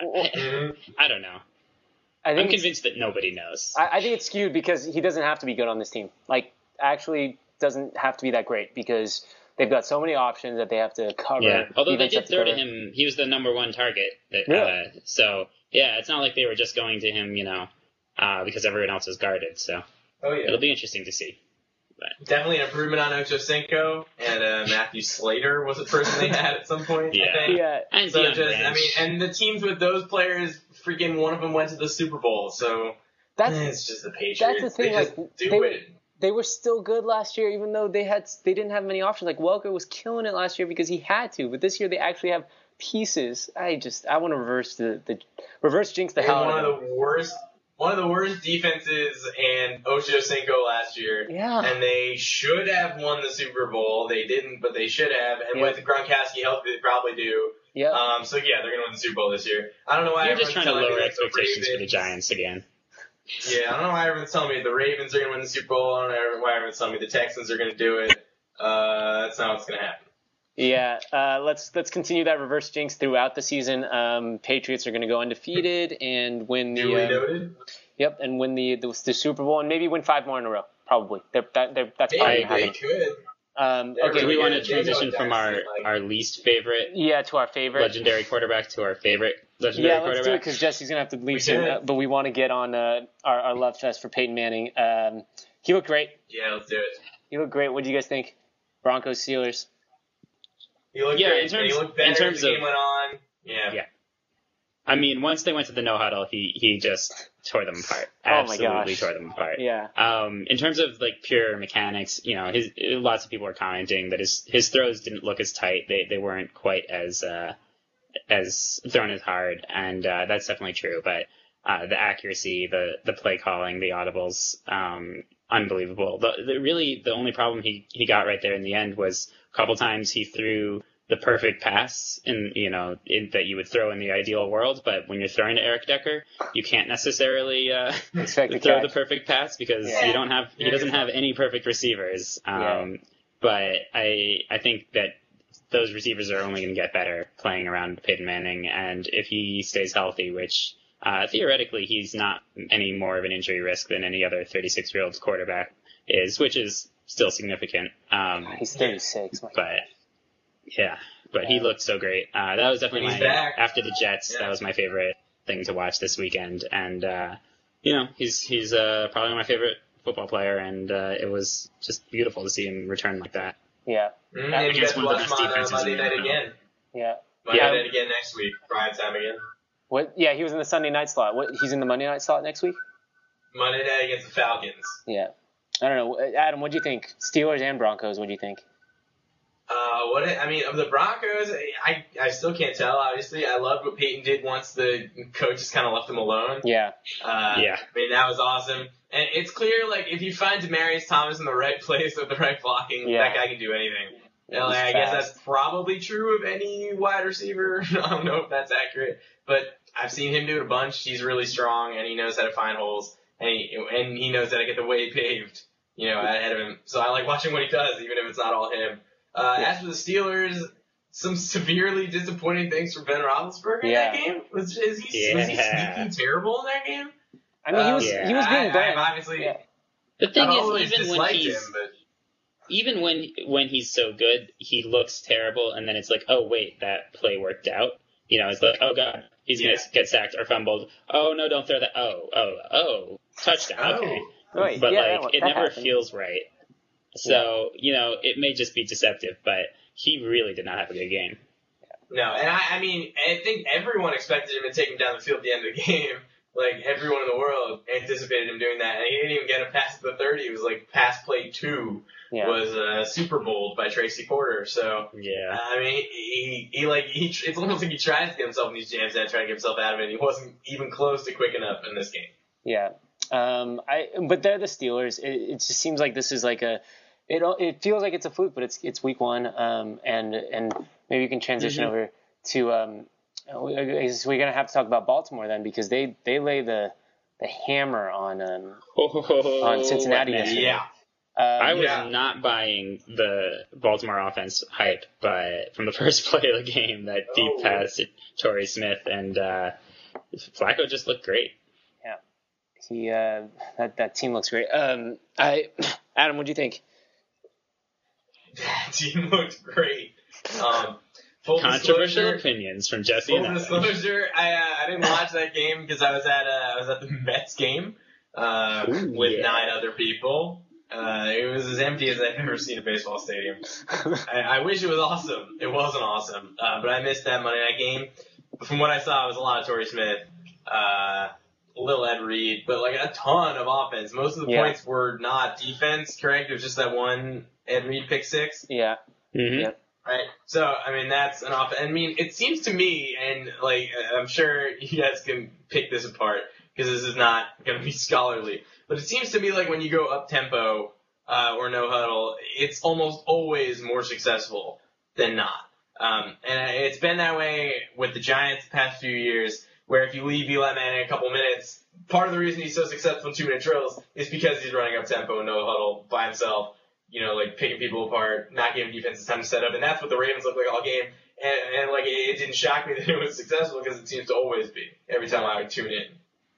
I. <laughs> I don't know. I I'm convinced that nobody knows. I, I think it's skewed because he doesn't have to be good on this team. Like, actually, doesn't have to be that great because they've got so many options that they have to cover. Yeah, although they defense did have to throw to him, he was the number one target. That, Really? uh, so yeah, it's not like they were just going to him, you know, uh, because everyone else is guarded. So Oh yeah. it'll be interesting to see. Definitely an improvement on Ochocinco and uh, Matthew Slater was a person they had at some point. Yeah. I think. Yeah, And So Deion just, I mean, and the teams with those players, freaking one of them went to the Super Bowl. So that's it's just the Patriots. that's the thing, They just like, do they- it. They were still good last year, even though they had they didn't have many options. Like Welker was killing it last year because he had to, but this year they actually have pieces. I just I want to reverse the, the reverse jinx the They hell had out one of of the worst, one of the worst defenses and Ochocinco last year. Yeah, And they should have won the Super Bowl. They didn't, but they should have. And Yeah. with Gronkowski healthy, they probably do. yeah. Um, so yeah, they're gonna win the Super Bowl this year. I don't know why You're just trying to lower expectations for the Giants again. Yeah, I don't know why everyone's telling me the Ravens are gonna win the Super Bowl. I don't know why everyone's telling me the Texans are gonna do it. Uh, that's not what's gonna happen. Yeah, uh, let's let's continue that reverse jinx throughout the season. Um, Patriots are going to go undefeated and win the um, yep, and win the, the the Super Bowl and maybe win five more in a row. Probably, they're, that, they're, that's probably Maybe going they to. Um, okay, Do we want to good. They know transition from our, like- our least favorite <laughs> yeah, to our favorite. legendary quarterback to our favorite legendary Yeah, let's do it because Jesse's gonna have to leave soon. Uh, but we want to get on uh, our our love fest for Peyton Manning. Um, he looked great. Yeah, let's do it. He looked great. What do you guys think? Broncos Steelers. He looked Yeah, great. in terms- he looked better in terms as the of- game went on. Yeah. Yeah. I mean, once they went to the no huddle, he he just tore them apart. <laughs> Oh my Absolutely gosh. tore them apart. Yeah. Um, in terms of like pure mechanics, you know, his lots of people are commenting that his his throws didn't look as tight. They they weren't quite as uh, as thrown as hard, and uh, that's definitely true. But uh, the accuracy, the the play calling, the audibles, um, unbelievable. The, the really the only problem he he got right there in the end was a couple times he threw the perfect pass in you know in, that you would throw in the ideal world, but when you're throwing to Eric Decker, you can't necessarily uh, <laughs> <laughs> throw catch. the perfect pass because Yeah. you don't have he doesn't have any perfect receivers. Um, Yeah. But I I think that those receivers are only going to get better playing around Peyton Manning, and if he stays healthy, which uh, theoretically he's not any more of an injury risk than any other 36 year old quarterback is, which is still significant. Um, He's 36. But yeah, but he looked so great. Uh, that was definitely He's my back. after the Jets. Yeah. That was my favorite thing to watch this weekend, and uh, you know he's he's uh, probably my favorite football player, and uh, it was just beautiful to see him return like that. Yeah, Mm, Yeah, and you against guys one of watch the best defenses Monday in the night again. yeah. Monday Yeah. night again next week. Prime time again. What? Yeah, he was in the Sunday night slot. What? He's in the Monday night slot next week. Monday night against the Falcons. Yeah. I don't know, Adam. What do you think? Steelers and Broncos. What do you think? Uh, what I mean of the Broncos, I I still can't tell. Obviously, I loved what Peyton did once the coaches kind of left him alone. Yeah, Uh, Yeah. I mean that was awesome. And it's clear, like if you find Demaryius Thomas in the right <laughs> place with the right blocking, Yeah. that guy can do anything. Yeah, And, like, I guess that's probably true of any wide receiver. <laughs> I don't know if that's accurate, but I've seen him do it a bunch. He's really strong and he knows how to find holes and he and he knows how to get the way paved, you know, ahead of him. So I like watching what he does, even if it's not all him. Uh, Yeah. As for the Steelers, some severely disappointing things for Ben Roethlisberger in that game. Was, is he, was he Yeah. sneaking terrible in that game? I mean, he Um, was yeah. he was being I, bad. I've obviously, Yeah. The thing I've is, even when he's him, but even when when he's so good, he looks terrible, and then it's like, oh wait, that play worked out. You know, it's like, oh god, he's Yeah. gonna get sacked or fumbled. Oh no, don't throw that. Oh, oh, oh, touchdown. Okay, Right, but yeah, like it never happened. feels right. So you know, it may just be deceptive, but he really did not have a good game. No, and I, I mean, I think everyone expected him to take him down the field at the end of the <laughs> game. Like everyone in the world anticipated him doing that, and he didn't even get a past the thirty. It was like pass play two Yeah. was uh, Super Bowl by Tracy Porter. So Yeah. I mean, he, he like he it's almost like he tries to get himself in these jams and try to get himself out of it. and He wasn't even close to quick enough in this game. Yeah. Um, I but they're the Steelers. It, it just seems like this is like a it it feels like it's a fluke, but it's it's week one. Um, and and maybe you can transition Mhm. over to um Uh, we- We're gonna have to talk about Baltimore then because they they lay the the hammer on um on Cincinnati yesterday. Yeah. uh, I was Yeah. not buying the Baltimore offense hype, but from the <laughs> first play of the game, that deep Oh. pass to Torrey Smith and uh, Flacco just looked great. Yeah, he uh, that that team looks great. Um, I <clears throat> Adam, what do you think? That team looked great. Um, full Controversial disclosure, opinions from Jesse full I. disclosure, I uh, I didn't watch that game because I was at uh, I was at the Mets game uh, Ooh, with yeah. nine other people. Uh, it was as empty as I've ever seen a baseball stadium. <laughs> I, I wish it was awesome. It wasn't awesome, uh, but I missed that Monday night game. But from what I saw, it was a lot of Torrey Smith, uh, little Ed Reed, but like a ton of offense. Most of the Yeah. points were not defense, correct? It was just that one Ed Reed pick six. yeah, Mhm. Yeah. Right. So, I mean, that's an off. I mean, it seems to me, and like, I'm sure you guys can pick this apart because this is not going to be <laughs> scholarly, but it seems to me like when you go up tempo uh, or no huddle, it's almost always more successful than not. Um, and it's been that way with the Giants the past few years, where if you leave Eli Manning a couple minutes, part of the reason he's so successful in two minute drills is because he's running up tempo and no huddle by himself you know, like picking people apart, not giving defenses time to set up, and that's what the Ravens look like all game. And, and like it, it didn't shock me <laughs> that it was successful because it seems to always be every time I tune in.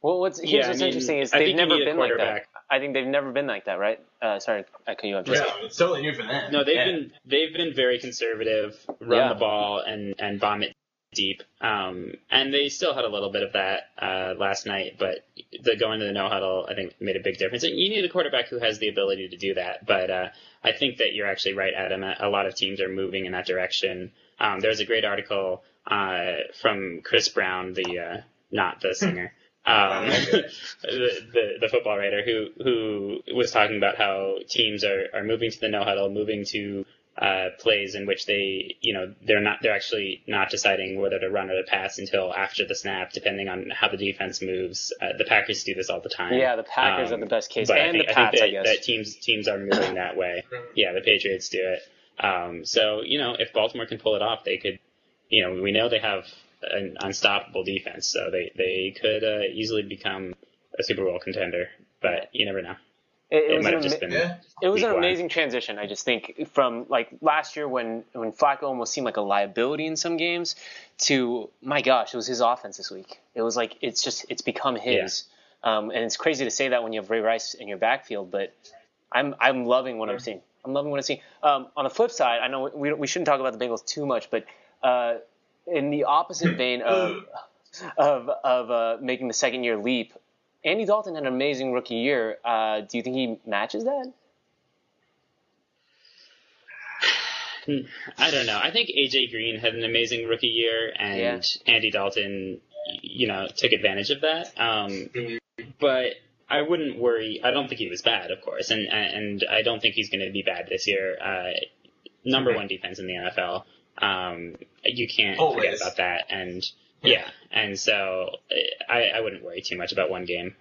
Well, what's here's Yeah, I mean, interesting is I they've think never been like that. I think they've never been like that, right? Uh, sorry, I cut you off. Jesse. Yeah, it's totally new for them. No, they've Yeah. been they've been very conservative, run Yeah. the ball and and bomb it deep. Um, and they still had a little bit of that uh, last night, but the going to the no huddle I think made a big difference. And you need a quarterback who has the ability to do that. But uh, I think that you're actually right, Adam. A lot of teams are moving in that direction. Um, there's a great article uh, from Chris Brown, the uh, not the <laughs> singer. Um, <laughs> the, the the football writer who who was talking about how teams are, are moving to the no huddle, moving to uh, plays in which they you know they're not they're actually not deciding whether to run or to pass until after the snap, depending on how the defense moves. Uh, the Packers do this all the time. Yeah, the Packers Um, are the best case, I and think, the I think Pats, that, I guess. that teams teams are moving that way. Yeah, the Patriots do it. Um, so you know, if Baltimore can pull it off, they could. You know, we know they have an unstoppable defense, so they they could uh, easily become a Super Bowl contender. But you never know. It, it It was might an have just been. Yeah. It was an amazing transition. I just think from like last year when when Flacco almost seemed like a liability in some games, to my gosh, it was his offense this week. It was like it's just it's become his. Um, and it's crazy to say that when you have Ray Rice in your backfield, but I'm I'm loving what I'm seeing. I'm loving what I'm seeing. Um, on the flip side, I know we we shouldn't talk about the Bengals too much, but uh, in the opposite vein of of of uh, making the second year leap, Andy Dalton had an amazing rookie year. Uh, do you think he matches that? I don't know. I think AJ Green had an amazing rookie year, and Andy Dalton, you know, took advantage of that. Um, but I wouldn't worry. I don't think he was bad, of course, and and I don't think he's going to be bad this year. Uh, number one defense in the NFL. Um, you can't forget about that, and yeah, and so I, I wouldn't worry too much about one game.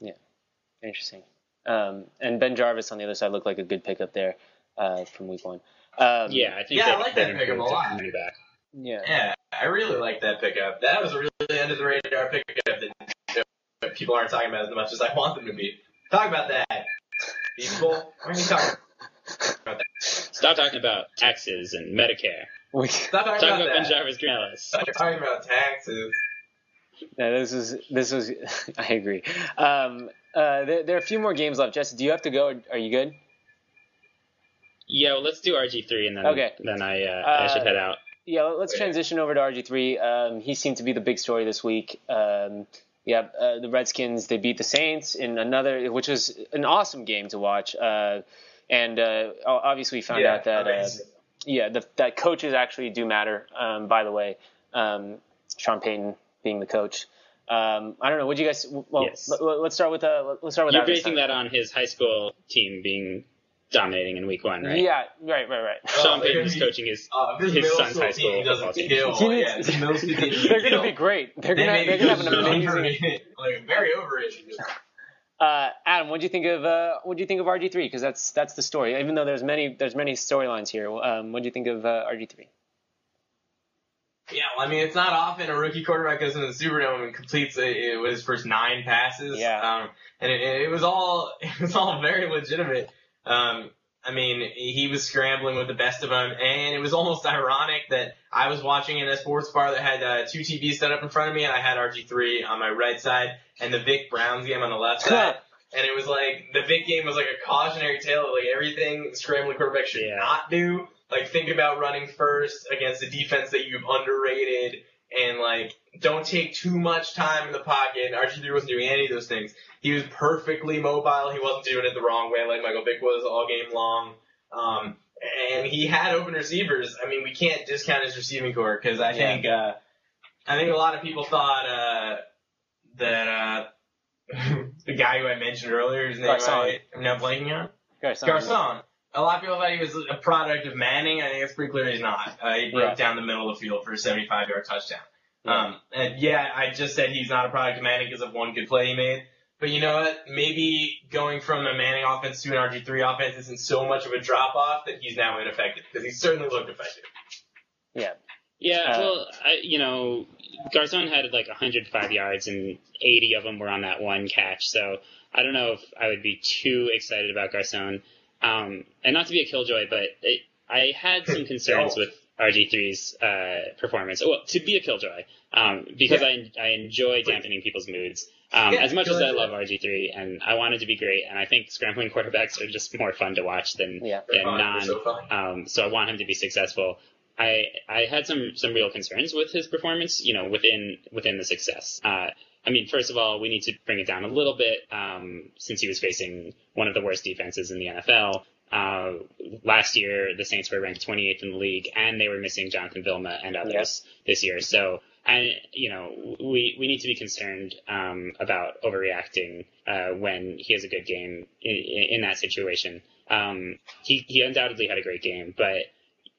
Yeah, interesting. Um, and BenJarvus on the other side looked like a good pickup there uh, from week one. Um, Yeah, I think Yeah, I they- like that pickup a lot. Yeah. Yeah, I really like that pickup. That was a really under the radar pickup that that people aren't talking about as much as I want them to be. Talk about that, people. When you talk about that, Stop talking about taxes and Medicare. We, stop talking Talk about, about Ben that. Jarvis Green Ellis. Stop <laughs> talking about taxes. yeah, this is this was. <laughs> I agree. Um, uh, there, there are a few more games left. Jesse, do you have to go? Are you good? Yeah, well, let's do RG three, and then Okay. then I uh, Uh, I should head out. Yeah, let's transition over to RG3. Um, he seemed to be the big story this week. Um, yeah, uh, the Redskins they beat the Saints in another, which was an awesome game to watch. Uh, and uh, obviously, we found yeah, out that uh, amazing. Yeah, the, that coaches actually do matter. Um, by the way, um, Sean Payton being the coach. Um, I don't know. Would you guys? Well, Yes. let, us start with uh, let's start with You're Adam basing that on his high school team being dominating in week one, right? Yeah, right, right, right. Sean Oh, Payton is be- coaching his. Uh, his his middle son's school high school team doesn't football team. kill. Yeah, needs- his middle school team <laughs> They're gonna be great. They're gonna they're be gonna have an just amazing. overrated, <laughs> like very overrated. Uh, Adam, what do you think of uh, what do you think of RG three? Because that's that's the story. Even though there's many there's many storylines here. Um, what do you think of uh, RG three? Yeah, well, I mean, it's not often a rookie quarterback goes into the Superdome and completes a, his first nine passes. Yeah. Um, and it, it was all <laughs> it was all very legitimate. Um, I mean, he was scrambling with the best of them, and it was almost <laughs> ironic that I was watching in a sports bar that had uh, two TVs set up in front of me, and I had RG3 on my right side and the Vick Browns game on the left side. And it was like the Vick game was like a cautionary tale of like everything scrambling quarterback should Yeah. not do. Like think about running first against a defense that you've underrated and like don't take too much time in the pocket. And RG3 wasn't doing any of those things. He was perfectly mobile. He wasn't doing it the wrong way like Michael Vick was all game long. Um, and he had open receivers. I mean, we can't discount his receiving corps because I Yeah. think uh, I think a lot of people thought uh, that uh, <laughs> the guy who I mentioned earlier, his name Garcon. I, I'm now blanking on. Garcon. Garcon. A lot of people thought he was a product of Manning. I think it's pretty clear he's not. Uh, he broke Yeah. down the middle of the field for a 75 yard touchdown. Yeah. Um, and yeah, I just said he's not a product of Manning because of one good play he made. But you know what? Maybe going from a Manning offense to an RG3 offense isn't so much of a drop off that he's now ineffective because he certainly looked effective. Yeah. Yeah, Uh, well, I, you know, Garcon had like 105 yards and 80 of them were on that one catch. So I don't know if I would be too excited about Garcon. Um, and not to be a killjoy, but it, I had some <laughs> concerns with RG3's uh, performance. Well, to be a killjoy, um, because I, I enjoy dampening people's moods. Um, Yeah, as much as I love RG3 and I wanted to be great, and I think scrambling quarterbacks are just more fun to watch than Yeah. Than fine. Non so fun. um, so I want him to be successful. I I had some some real concerns with his performance, you know, within within the success. Uh, I mean, first of all, we need to bring it down a little bit um, since he was facing one of the worst defenses in the NFL. Uh, last year, the Saints were ranked 28th in the league, and they were missing Jonathan Vilma and others this year. So, and you know, we we need to be concerned um, about overreacting uh, when he has a good game in, in that situation. Um, he he undoubtedly had a great game, but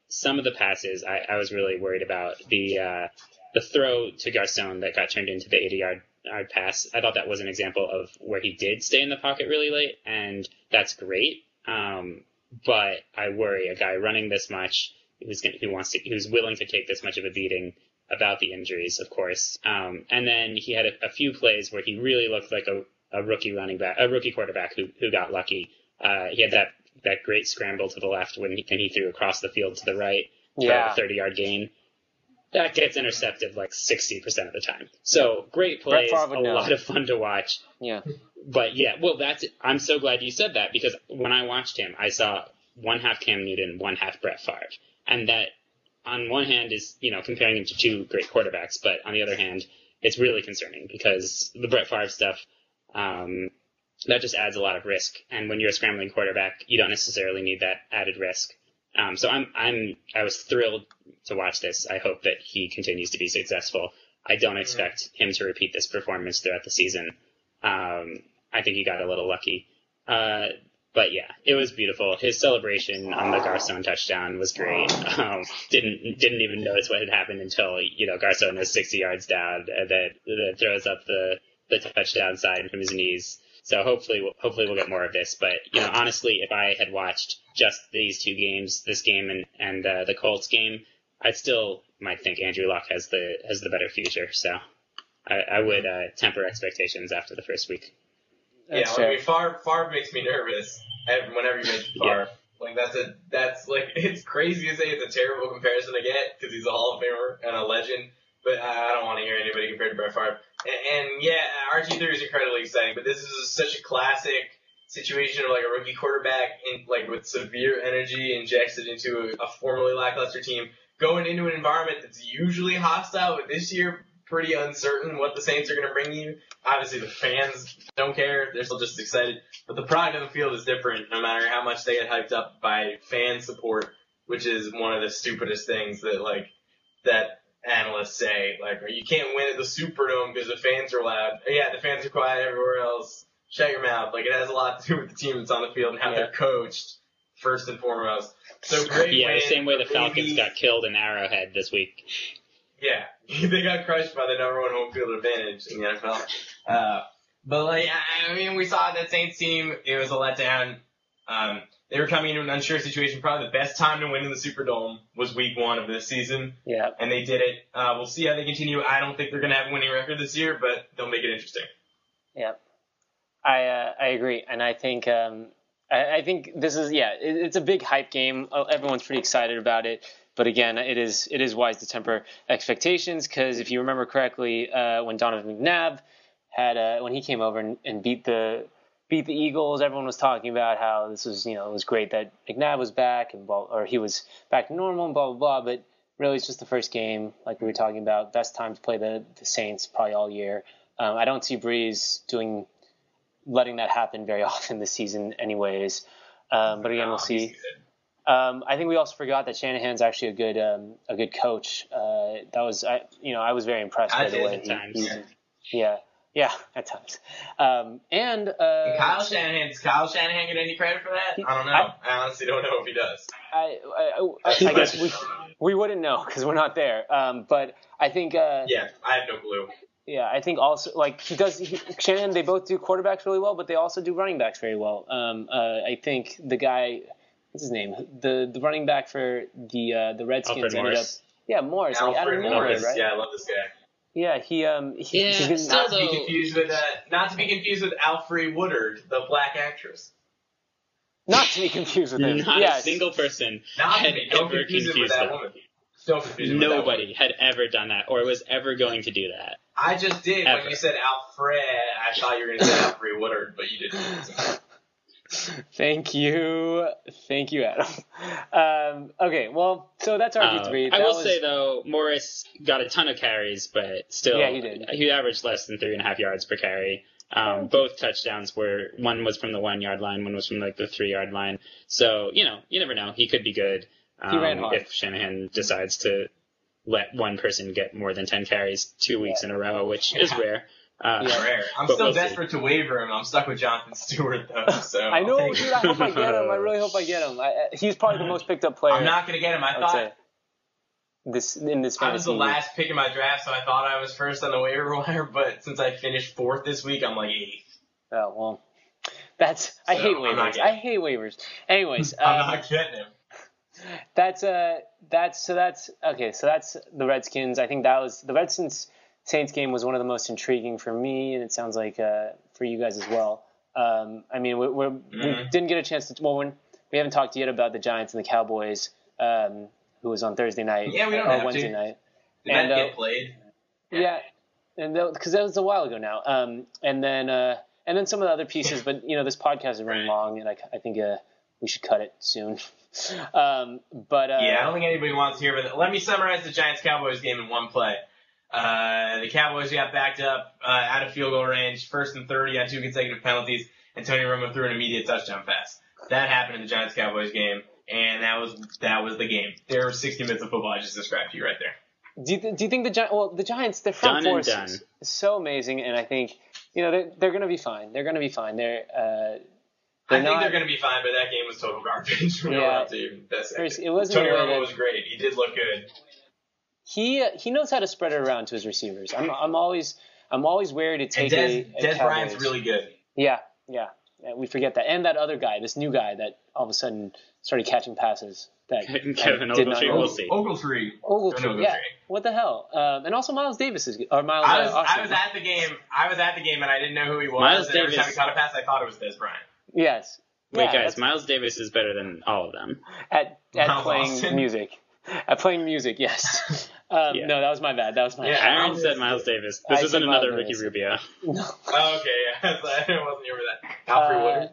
some of the passes I, I was really worried about. The uh, the throw to Garcon that got turned into the 80 yard yard pass. I thought that was an example of where he did stay in the pocket really late, and that's great. Um, but I worry a guy running this much, who's gonna, who wants to, who's willing to take this much of a beating about the injuries, of course. Um, and then he had a, a few plays where he really looked like a, a rookie running back, a rookie quarterback who who got lucky. Uh, he had that that great scramble to the left when he, when he threw across the field to the right for Yeah. a 30 yard gain. That gets intercepted like 60% of the time. So great Brett plays, Favre a would know. lot of fun to watch. Yeah. But yeah, well, that's. I'm so glad you said that because when I watched him, I saw one half Cam Newton, one half Brett Favre, and that on one hand is you know comparing him to two great quarterbacks, but on the other hand, it's really concerning because the Brett Favre stuff. Um, that just adds a lot of risk, and when you're a scrambling quarterback, you don't necessarily need that added risk. Um, so I'm I'm I was thrilled to watch this. I hope that he continues to be successful. I don't expect him to repeat this performance throughout the season. Um, I think he got a little lucky. Uh, but yeah, it was beautiful. His celebration on the Garcon touchdown was great. <laughs> Um, didn't didn't even notice what had happened until you know Garcon was 60 yards down and then, then throws up the the touchdown sign from his knees. So hopefully, we'll- hopefully we'll get more of this. But you know, honestly, if I had watched just these two games, this game and and uh, the Colts game, I still might think Andrew Luck has the has the better future. So I, I would uh, temper expectations after the first week. That's yeah, fair. I mean, Favre, Favre makes me nervous whenever you mention Favre. Like that's a that's like <laughs> it's crazy to say it's a terrible comparison to get because he's a Hall of Famer and a legend, but I, I don't want to hear anybody compared to Brett Favre. And, yeah, RG three is incredibly exciting, but this is such a classic situation of like a rookie quarterback in like with severe energy injected into a, a formerly lackluster team going into an environment that's usually hostile, but this year pretty uncertain what the Saints are going to bring you. Obviously, the fans don't care; they're still just excited. But the product of the field is different, no matter how much they get hyped up by fan support, which is one of the stupidest things that like that analysts say. Like, you can't win at the Superdome because the fans are loud. Yeah, the fans are quiet everywhere else. Shut your mouth. Like, it has a lot to do with the team that's on the field and how Yeah. they're coached first and foremost. So <laughs> great. Yeah, the same way the Falcons got killed in Arrowhead this week. Yeah, <laughs> they got crushed by the number one home field advantage in the NFL. Uh, but like, I I mean, we saw that Saints team. It was a letdown. Um, they were coming into an unsure situation. Probably the best time to win in the Superdome was week one of this season, Yeah. and they did it. Uh, we'll see how they continue. I don't think they're going to have a winning record this year, but they'll make it interesting. Yeah, I uh, I agree, and I think um, I, I think this is yeah, it, it's a big hype game. Uh, Everyone's pretty excited about it, but again, it is it is wise to temper expectations because if you remember correctly, uh, when Donovan McNabb had uh, when he came over and, and beat the beat the Eagles, everyone was talking about how this was you know it was great that McNabb was back and blah, or he was back to normal and blah blah blah, but really it's just the first game, like we were talking about. Best time to play the the Saints probably all year. Um, I don't see Brees doing letting that happen very <laughs> often this season, anyways. Um, but again, we'll see. Um, I think we also forgot that Shanahan's actually a good um, a good coach. Uh, that was I you know I was very impressed by the way he yeah yeah at times. Um, and uh, And Kyle Shanahan, does Kyle Shanahan get any credit for that? I don't know. I, honestly don't know if he does. I, I, I, I guess we we wouldn't know because we're not there. Um, but I think uh, Yeah, I have no clue. Yeah, I think also like he does. He, Shannon, they both do quarterbacks really well, but they also do running backs very well. Um, uh, I think the guy, what's his name, the the running back for the uh, the Redskins Alfred ended Morris. up. Yeah, Morris, like Alfred Adam Morris, Morris. right? Yeah, I love this guy. Yeah, he um he, Yeah, he's been- still Not to be confused with uh, not to be confused with Alfred Woodard, the black actress. not to be confused with him. Not yes. a single person Not to had be. Ever confuse it with confused that them. woman. Don't confuse it with that woman. Nobody had ever done that or was ever going to do that. I just did Ever. when you said Alfred. I thought you were going to say Alfred Woodard, but you didn't. <laughs> <laughs> Thank you, thank you, Adam. Um, okay, well, so that's RG Uh, three. I will say though, Morris got a ton of carries, but still, Yeah, he did. He averaged less than three and a half yards per carry. Um, both touchdowns were one was from the one yard line, one was from like the three yard line. So you know, you never know. He could be good um, He ran hard. if Shanahan decides to let one person get more than ten carries two weeks in a row, which is rare. Uh, Yeah. Rare. I'm still we'll see. desperate to waiver him. I'm stuck with Jonathan Stewart though, <laughs> so I know, take dude. it. I hope I get him. I really hope I get him. I, I- he's probably the most picked up player. I'm not going to get him. I I thought say this in this I was fantasy. the last pick in my draft, so I thought I was first on the waiver <laughs> wire. But since I finished fourth this week, I'm like eighth. Oh well, that's I So, hate I'm not waivers. I hate waivers. Anyways, <laughs> I'm um, not getting him. that's uh that's so that's okay. So that's the Redskins. I think that was the Redskins Saints game was one of the most intriguing for me, and it sounds like uh, for you guys as well. Um, I mean, we, we're, we Mhm. didn't get a chance to. Well, we haven't talked yet about the Giants and the Cowboys, um, who was on Thursday night Yeah, we don't or have to. Wednesday night. Did and, that uh, get played? Yeah, and because that was a while ago now. Um, and then uh, and then some of the other pieces, but you know this podcast is running Right. long, and I, I think uh, we should cut it soon. <laughs> um, but uh, Yeah, I don't think anybody wants to hear But. Let me summarize the Giants Cowboys game in one play. Uh, the Cowboys got backed up uh, out of field goal range, first and 30 on two consecutive penalties, and Tony Romo threw an immediate touchdown pass. That happened in the Giants Cowboys game, and that was that was the game. There were 60 minutes of football I just described to you right there. do you th- do you think the Giants? Well, the Giants, their front Done and done. is is so amazing, and I think you know they're they're going to be fine. They're going to be fine. They're uh, I They're think not- they're going to be fine, but that game was total garbage. <laughs> We don't Yeah. have to even dissect it. it wasn't Tony Romo was great. He did look good. He uh, he knows how to spread it around to his receivers. I'm I'm always I'm always wary to And take Dez, a, a Dez Bryant's really good. Yeah, yeah, yeah. We forget that, and that other guy, this new guy that all of a sudden started catching passes. That <laughs> Kevin I did not Ogletree, we'll see. Ogletree. Ogletree, Ogletree. yeah. What the hell? Um, and also Miles Davis is. Or Miles. I uh, was Austin. I was at the game. I was at the game, and I didn't know who he was. Miles and every time Davis- he caught a pass, I thought it was Dez Bryant. Yes. Wait, Yeah, guys, Miles Davis is better than all of them. at at Miles playing Austin. music. <laughs> At playing music, yes. <laughs> Um, Yeah. No, that was my bad. That was my Yeah. bad. Aaron said Miles Davis. This I isn't another Ricky Davis. Rubio. <laughs> No. Oh, okay, yeah. I wasn't here for that. Alfred Uh, Woodard.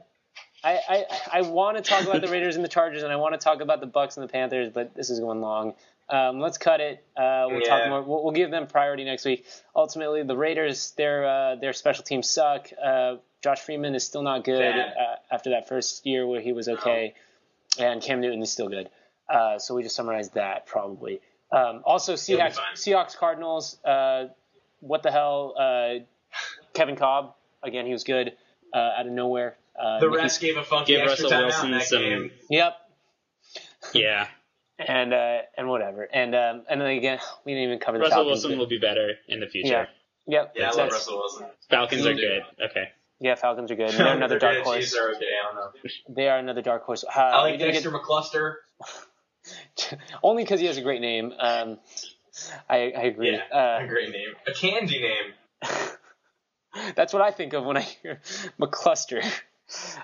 I, I, I want to talk about the Raiders and the Chargers, and I want to talk about the Bucs and the Panthers, but this is going long. Um, let's cut it. Uh, we'll talk more. We'll, we'll give them priority next week. Ultimately, the Raiders, their uh, their special teams suck. Uh, Josh Freeman is still not good uh, after that first year where he was okay, and Cam Newton is still good. Uh, so we just summarized that probably. Um, also, He'll Seahawks. Seahawks Cardinals. Uh, what the hell? Uh, Kevin Kolb again. He was good uh, out of nowhere. Uh, The Nicky refs gave a funky Give extra Russell Wilson in that some- game. Yep. Yeah, <laughs> And uh, and whatever. And um, and then again, we didn't even cover the Russell Falcons. Wilson but- will be better in the future. Yeah. Yep. Yeah, I that's- love Russell Wilson. Falcons are He'll do good. Okay. Yeah, Falcons are good. <laughs> They're another dark horse. Are okay. I don't know. They are another dark horse. Uh, I like didn't Dexter McCluster. <laughs> get- <laughs> only because he has a great name. Um, I, I agree. Yeah, Uh, a great name. A candy name. <laughs> That's what I think of when I hear <laughs> McCluster.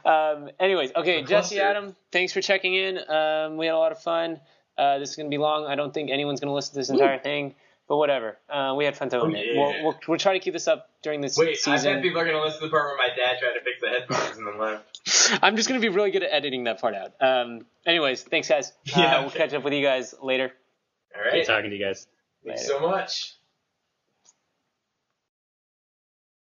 Um, anyways, okay, Jesse Adam, thanks for checking in. Um, we had a lot of fun. Uh, this is going to be long. I don't think anyone's going to listen to this entire thing, but whatever. Uh, we had fun doing Oh, yeah. We'll, we'll, we'll try to keep this up during this Wait, I season. bet people are gonna listen to the part where my dad tried to fix the headphones and then left. <laughs> I'm just going to be really good at editing that part out. Um, anyways, thanks, guys. <laughs> Uh, Yeah, We'll catch up with you guys later. All right, Good talking to you guys. Thanks so much.